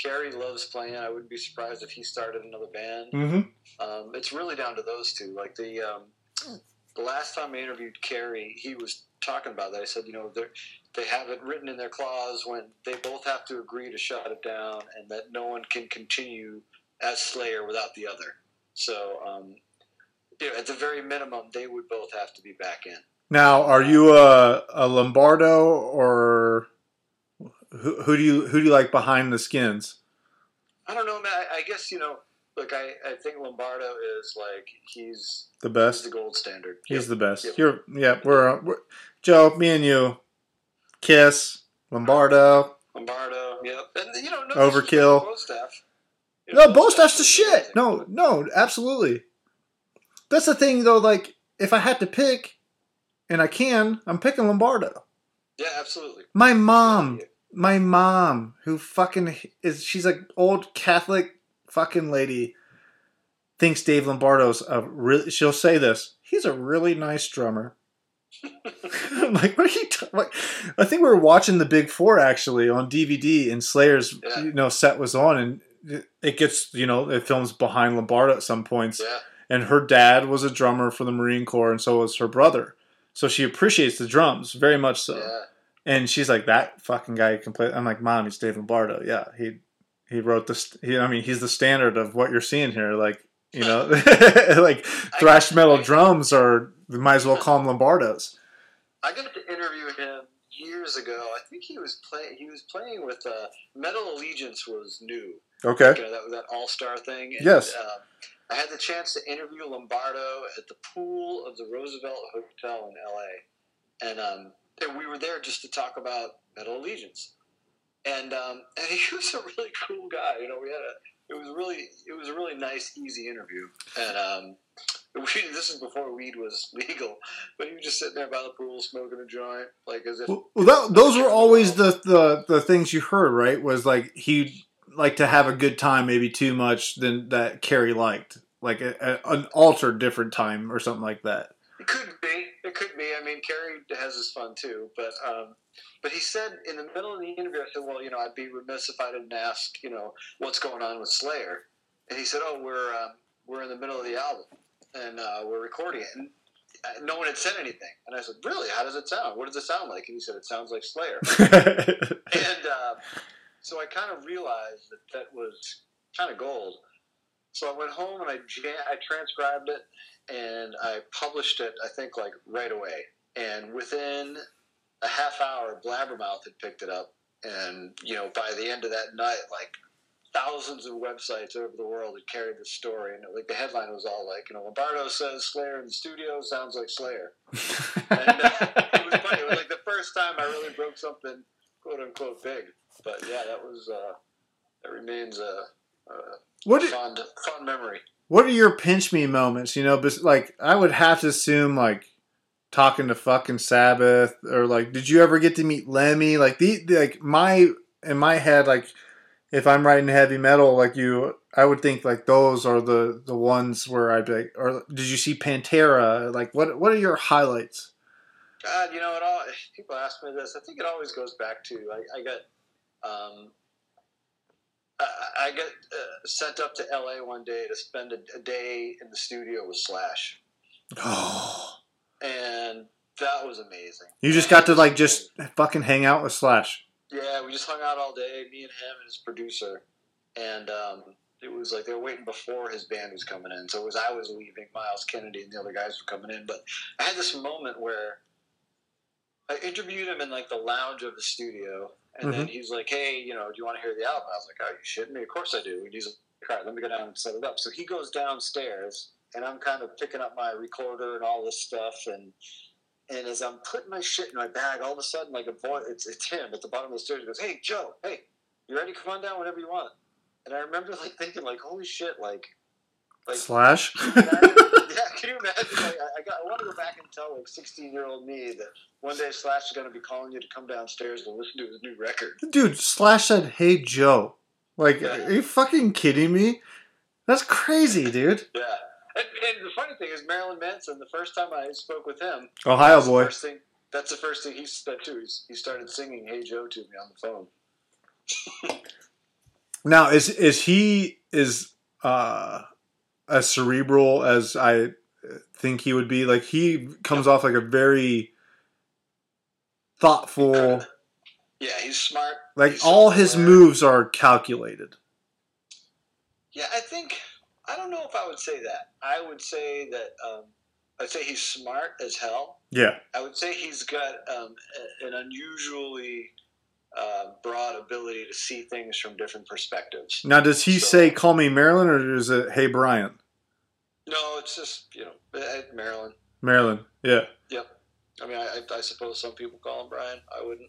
Kerry loves playing. I wouldn't be surprised if he started another band. Mm-hmm. Um, it's really down to those two. Like the um, the last time I interviewed Kerry, he was talking about that. I said, you know, they they have it written in their clause when they both have to agree to shut it down, and that no one can continue as Slayer without the other. So um, you know, at the very minimum, they would both have to be back in. Now, are you a, a Lombardo or who, who do you who do you like behind the skins? I don't know, man. I, I guess you know. Look, I, I think Lombardo is like he's The he's best. the gold standard. He's the best. Yep. You're yeah. We're, we're Joe, me and you, Kiss, Lombardo. Lombardo. Yep. And you know, no Overkill. Bostaph. No, Bostaph's the shit. No, no, absolutely. That's the thing though. Like, if I had to pick, and I can, I'm picking Lombardo. Yeah, absolutely. My mom, my mom, who fucking is, she's an old Catholic fucking lady, thinks Dave Lombardo's a really. She'll say this. He's a really nice drummer. I'm <laughs> <laughs> like, what are you? T-? Like, I think we were watching the Big Four actually on DVD, and Slayer's Yeah. you know set was on, and it- gets you know it films behind Lombardo at some points, Yeah. and her dad was a drummer for the Marine Corps, and so was her brother. So she appreciates the drums very much so. Yeah. And she's like, that fucking guy can play. I'm like, mom, he's Dave Lombardo. Yeah, he he wrote this. He, I mean, he's the standard of what you're seeing here. Like, you know, <laughs> like thrash metal drums are. We might as well call them Lombardos. I got to interview him years ago. I think he was playing. He was playing with uh, Metal Allegiance was new. Okay. You know, that that All Star thing. And, Yes. Um, I had the chance to interview Lombardo at the pool of the Roosevelt Hotel in L.A. and um, and we were there just to talk about Metal Allegiance. And um, <laughs> and he was a really cool guy. You know, we had a it was really it was a really nice, easy interview. And um, we, this is before weed was <laughs> legal, but he was just sitting there by the pool smoking a joint, like as if Well, that, those were always the, the the things you heard, right? Was like he liked to have a good time, maybe too much than that Kerry liked, like a, a, an altered different time or something like that. It could be. It could be. I mean, Kerry has his fun too, but um, but he said in the middle of the interview, I said, "Well, you know, I'd be remiss if I didn't ask, you know, what's going on with Slayer." And he said, "Oh, we're um, we're in the middle of the album, and uh, we're recording it." And uh, no one had said anything. And I said, "Really? How does it sound? What does it sound like?" And he said, "It sounds like Slayer." <laughs> and uh, so I kind of realized that that was kind of gold. So I went home and I I transcribed it and I published it. I think like right away. And within a half hour, Blabbermouth had picked it up, and you know by the end of that night, like thousands of websites over the world had carried the story, and like the headline was all like, you know, Lombardo says Slayer in the studio sounds like Slayer. and uh, it was funny. It was like the first time I really broke something quote unquote big. But yeah, that was uh, that remains a, a what did, fond fond memory. what are your pinch me moments? You know, bes- like I would have to assume like talking to fucking Sabbath or like, did you ever get to meet Lemmy? Like the like my in my head, like if I'm writing heavy metal, like you, I would think like those are the the ones where I'd be like, or did you see Pantera? Like what what are your highlights? God, you know, it all. People ask me this. I think it always goes back to I, I got, um, I, I got uh, sent up to L.A. one day to spend a, a day in the studio with Slash, Oh, <gasps> and that was amazing. you just got to like just fucking hang out with Slash. Yeah, we just hung out all day, me and him and his producer, and um, it was like they were waiting before his band was coming in. So it was I was leaving, Myles Kennedy and the other guys were coming in. But I had this moment where I interviewed him in like the lounge of the studio, and then he's like, "Hey, you know, do you want to hear the album?" I was like, "Are you shitting me? Of course I do." And he's like, "All right, let me go down and set it up." So he goes downstairs, and I'm kind of picking up my recorder and all this stuff, and and as I'm putting my shit in my bag, all of a sudden, like a boy, it's, it's him at the bottom of the stairs. He goes, "Hey, Joe, hey, you ready? Come on down whenever you want." And I remember like thinking, like, "Holy shit!" Like, like, Slash. can imagine- <laughs> yeah, can you imagine? Like, I, I got, I want to go back and tell like 16 year old me that one day Slash is going to be calling you to come downstairs to listen to his new record. Dude, Slash said, "Hey Joe." Like, Yeah. are you fucking kidding me? That's crazy, dude. Yeah. And, and the funny thing is, Marilyn Manson. The first time I spoke with him, Ohio that's boy. first thing. That's the first thing he said too. He's, he started singing "Hey Joe" to me on the phone. <laughs> Now, is is he is uh as cerebral as I think he would be? Like he comes off like a very thoughtful. <laughs> Yeah, he's smart. Like He's all his moves are calculated. Yeah, I think I don't know if I would say that. I would say that um, I'd say he's smart as hell. Yeah. I would say he's got um, a- an unusually uh, broad ability to see things from different perspectives. Now, does he So- say "Call me Marilyn" or is it "Hey Brian"? No, it's just you know Maryland. Marilyn. Yeah. Yep. I mean, I, I, suppose some people call him Brian. I wouldn't.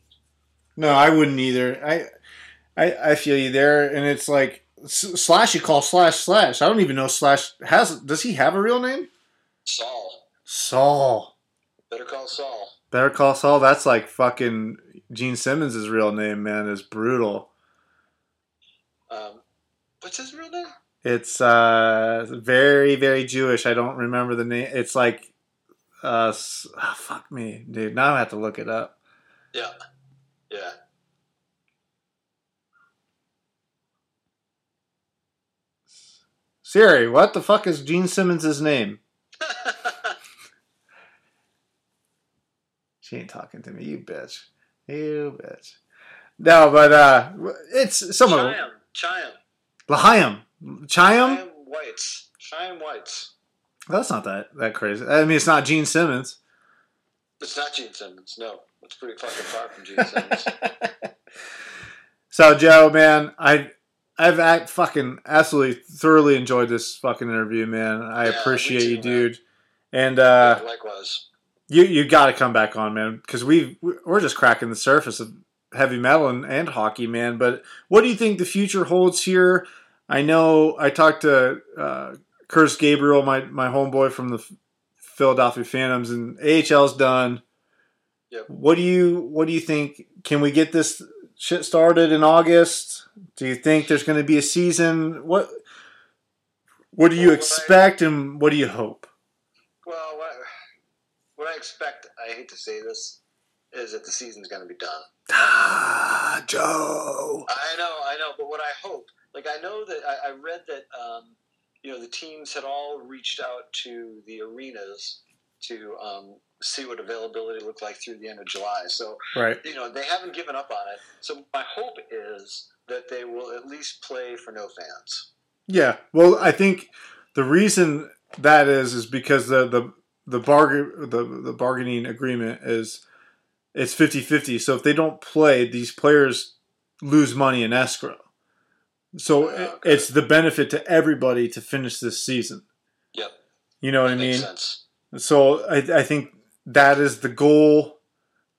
No, I wouldn't either. I, I, I feel you there, and it's like Slash. You call Slash Slash. I don't even know Slash has. Does he have a real name? Saul. Saul. Better call Saul. Better call Saul. That's like fucking Gene Simmons' real name, man. Is brutal. Um, what's his real name? It's uh very very Jewish. I don't remember the name. It's like uh ah, fuck me, dude. Now I have to look it up. Yeah. Yeah. Siri, what the fuck is Gene Simmons' name? <laughs> She ain't talking to me, you bitch. You bitch. No, but uh it's some of Chaim. Chaim. Lahayim. Chaim? Chaim Whites. Chaim Whites. That's not that that crazy. I mean it's not Gene Simmons. It's not Gene Simmons. No, it's pretty fucking far from Gene Simmons. <laughs> So Joe, man, I I've act fucking absolutely thoroughly enjoyed this fucking interview, man. I Yeah, appreciate too, you, man. dude. And uh, Likewise. you you got to come back on, man, because we we're just cracking the surface of heavy metal and, and hockey, man. But what do you think the future holds here? I know I talked to uh, Curtis Gabriel, my my homeboy from the Philadelphia Phantoms, and AHL's done. Yep. What do you what do you think? Can we get this shit started in August? Do you think there's going to be a season? What what do you Well, what I- expect and what do you hope? Well, what, what I expect, I hate to say this, is that the season's going to be done. Ah, Joe. I know, I know, but what I hope, like I know that I, I read that, um, you know, the teams had all reached out to the arenas to um, see what availability looked like through the end of July. So Right. you know they haven't given up on it. So my hope is that they will at least play for no fans. Yeah. Well, I think the reason that is is because the the the bargain the the bargaining agreement is it's 50-50. So if they don't play, these players lose money in escrow. So Oh, okay. it's the benefit to everybody to finish this season. Yep, You know what I that makes mean? sense. So I, I think that is the goal.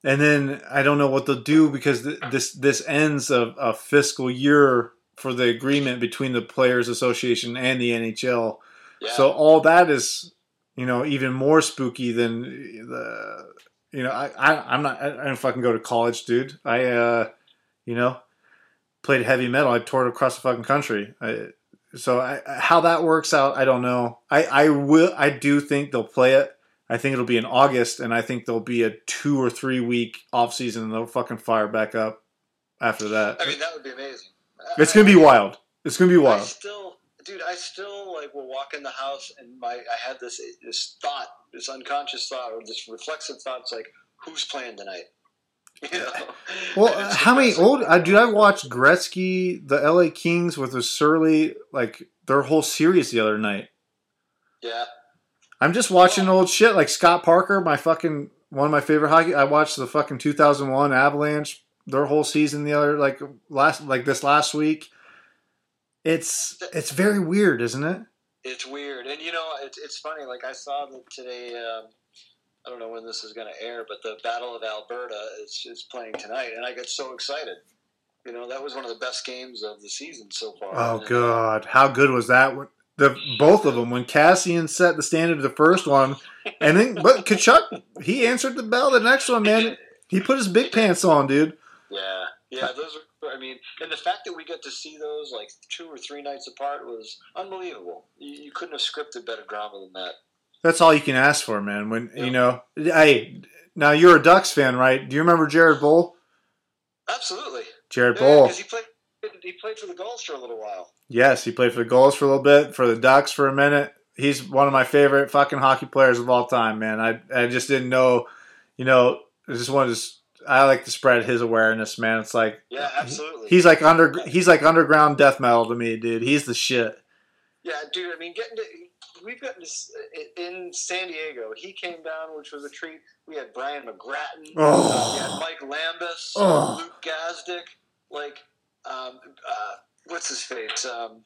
And then I don't know what they'll do because th- this this ends a, a fiscal year for the agreement between the Players Association and the NHL. Yeah. So all that is, you know, even more spooky than the, you know, I, I I'm not I, I don't fucking go to college, dude. I, uh, you know, played heavy metal. I toured across the fucking country. I, so I, how that works out, I don't know. I, I will. I do think they'll play it. I think it'll be in August, and I think there'll be a two or three week off season, and they'll fucking fire back up after that. I mean, that would be amazing. it's gonna be wild. It's gonna be I wild. still, dude, I still like will walk in the house and my I had this this thought, this unconscious thought or this reflexive thought. It's like, who's playing tonight? <laughs> You know? Well, And how many old? Uh, dude, I watched Gretzky, the L.A. Kings with the Surly, like their whole series the other night. Yeah, I'm just watching old shit like Scott Parker, my fucking one of my favorite hockey. I watched the fucking 2001 Avalanche, their whole season the other like last like this last week. It's it's very weird, isn't it? it's weird, and you know, it's it's funny. Like I saw that today. Um, I don't know when this is going to air, but the Battle of Alberta is is playing tonight, and I get so excited. You know, that was one of the best games of the season so far. Oh god, how good was that? When- The both of them when Kassian set the standard of the first one, and then but Tkachuk he answered the bell the next one, man. He put his big pants on, dude. Yeah, yeah, those are. I mean, and the fact that we get to see those like two or three nights apart was unbelievable. You, you couldn't have scripted better drama than that. That's all you can ask for, man. When Yeah. you know, hey, now you're a Ducks fan, right? Do you remember Jared Boll? Absolutely, Jared yeah, Boll. he played. He played for the Gulls for a little while. Yes, he played for the Gulls for a little bit, for the Ducks for a minute. He's one of my favorite fucking hockey players of all time, man. I I just didn't know, you know, I just wanted to. I like to spread his awareness, man. It's like Yeah, absolutely. he's like under he's like underground death metal to me, dude. He's the shit. Yeah, dude. I mean, getting to we've gotten this in San Diego. He came down, which was a treat. We had Brian McGrattan. Oh. We had Mike Liambas. Oh. Luke Gazdic. Like, um, uh, what's his face? Um,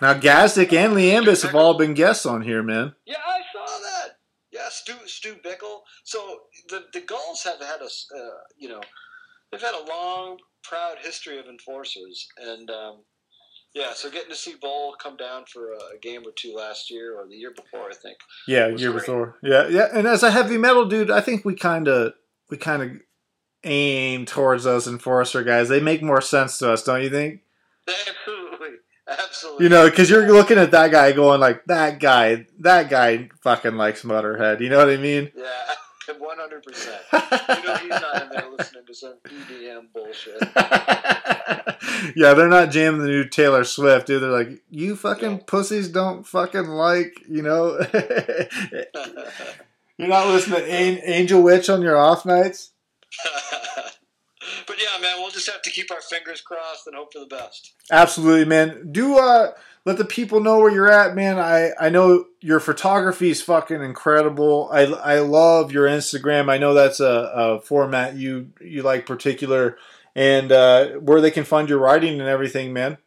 Now, Gazdic and Liambas have all been guests on here, man. yeah, I saw that. Yeah, Stu Stu Bickel. So the the Gulls have had a uh, you know they've had a long proud history of enforcers and. Um, yeah, so getting to see Boll come down for a, a game or two last year or the year before, I think. Yeah, year great. before. Yeah, yeah. And as a heavy metal dude, I think we kind of we kind of aim towards those enforcer guys. They make more sense to us, don't you think? <laughs> Absolutely, absolutely. You know, because you're looking at that guy going like, that guy, that guy fucking likes Motorhead. You know what I mean? Yeah, <laughs> one hundred percent. <laughs> You know he's not in there listening to some EDM bullshit. yeah, they're not jamming the new Taylor Swift, dude. They're like, you fucking Yeah. pussies don't fucking like, you know. You're not listening to Angel Witch on your off nights. But yeah, man, we'll just have to keep our fingers crossed and hope for the best. Absolutely, man. Do uh let the people know where you're at, man. I I know your photography is fucking incredible. I I love your Instagram. I know that's a, a format you you like particular, and uh, where they can find your writing and everything, man.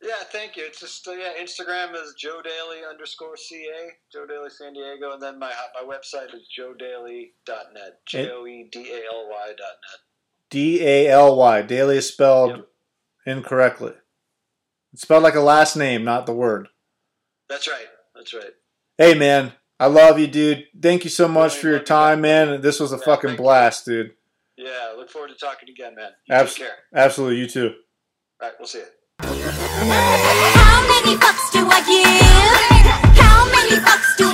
Yeah, thank you. It's just uh, yeah, Instagram is Joe Daly underscore CA, Joe Daly San Diego, and then my my website is joedaly.net, J O E D A L Y dot net. D A L Y. Daily is spelled Yep. incorrectly. It's spelled like a last name, not the word. That's right. That's right. Hey, man. I love you, dude. Thank you so much Yeah, for your love you, time, man. man. This was a Yeah, fucking thank you. blast, dude. Yeah, look forward to talking again, man. You Abs- take care. Absolutely, you too. All right, we'll see you. How many fucks do I give? How many fucks do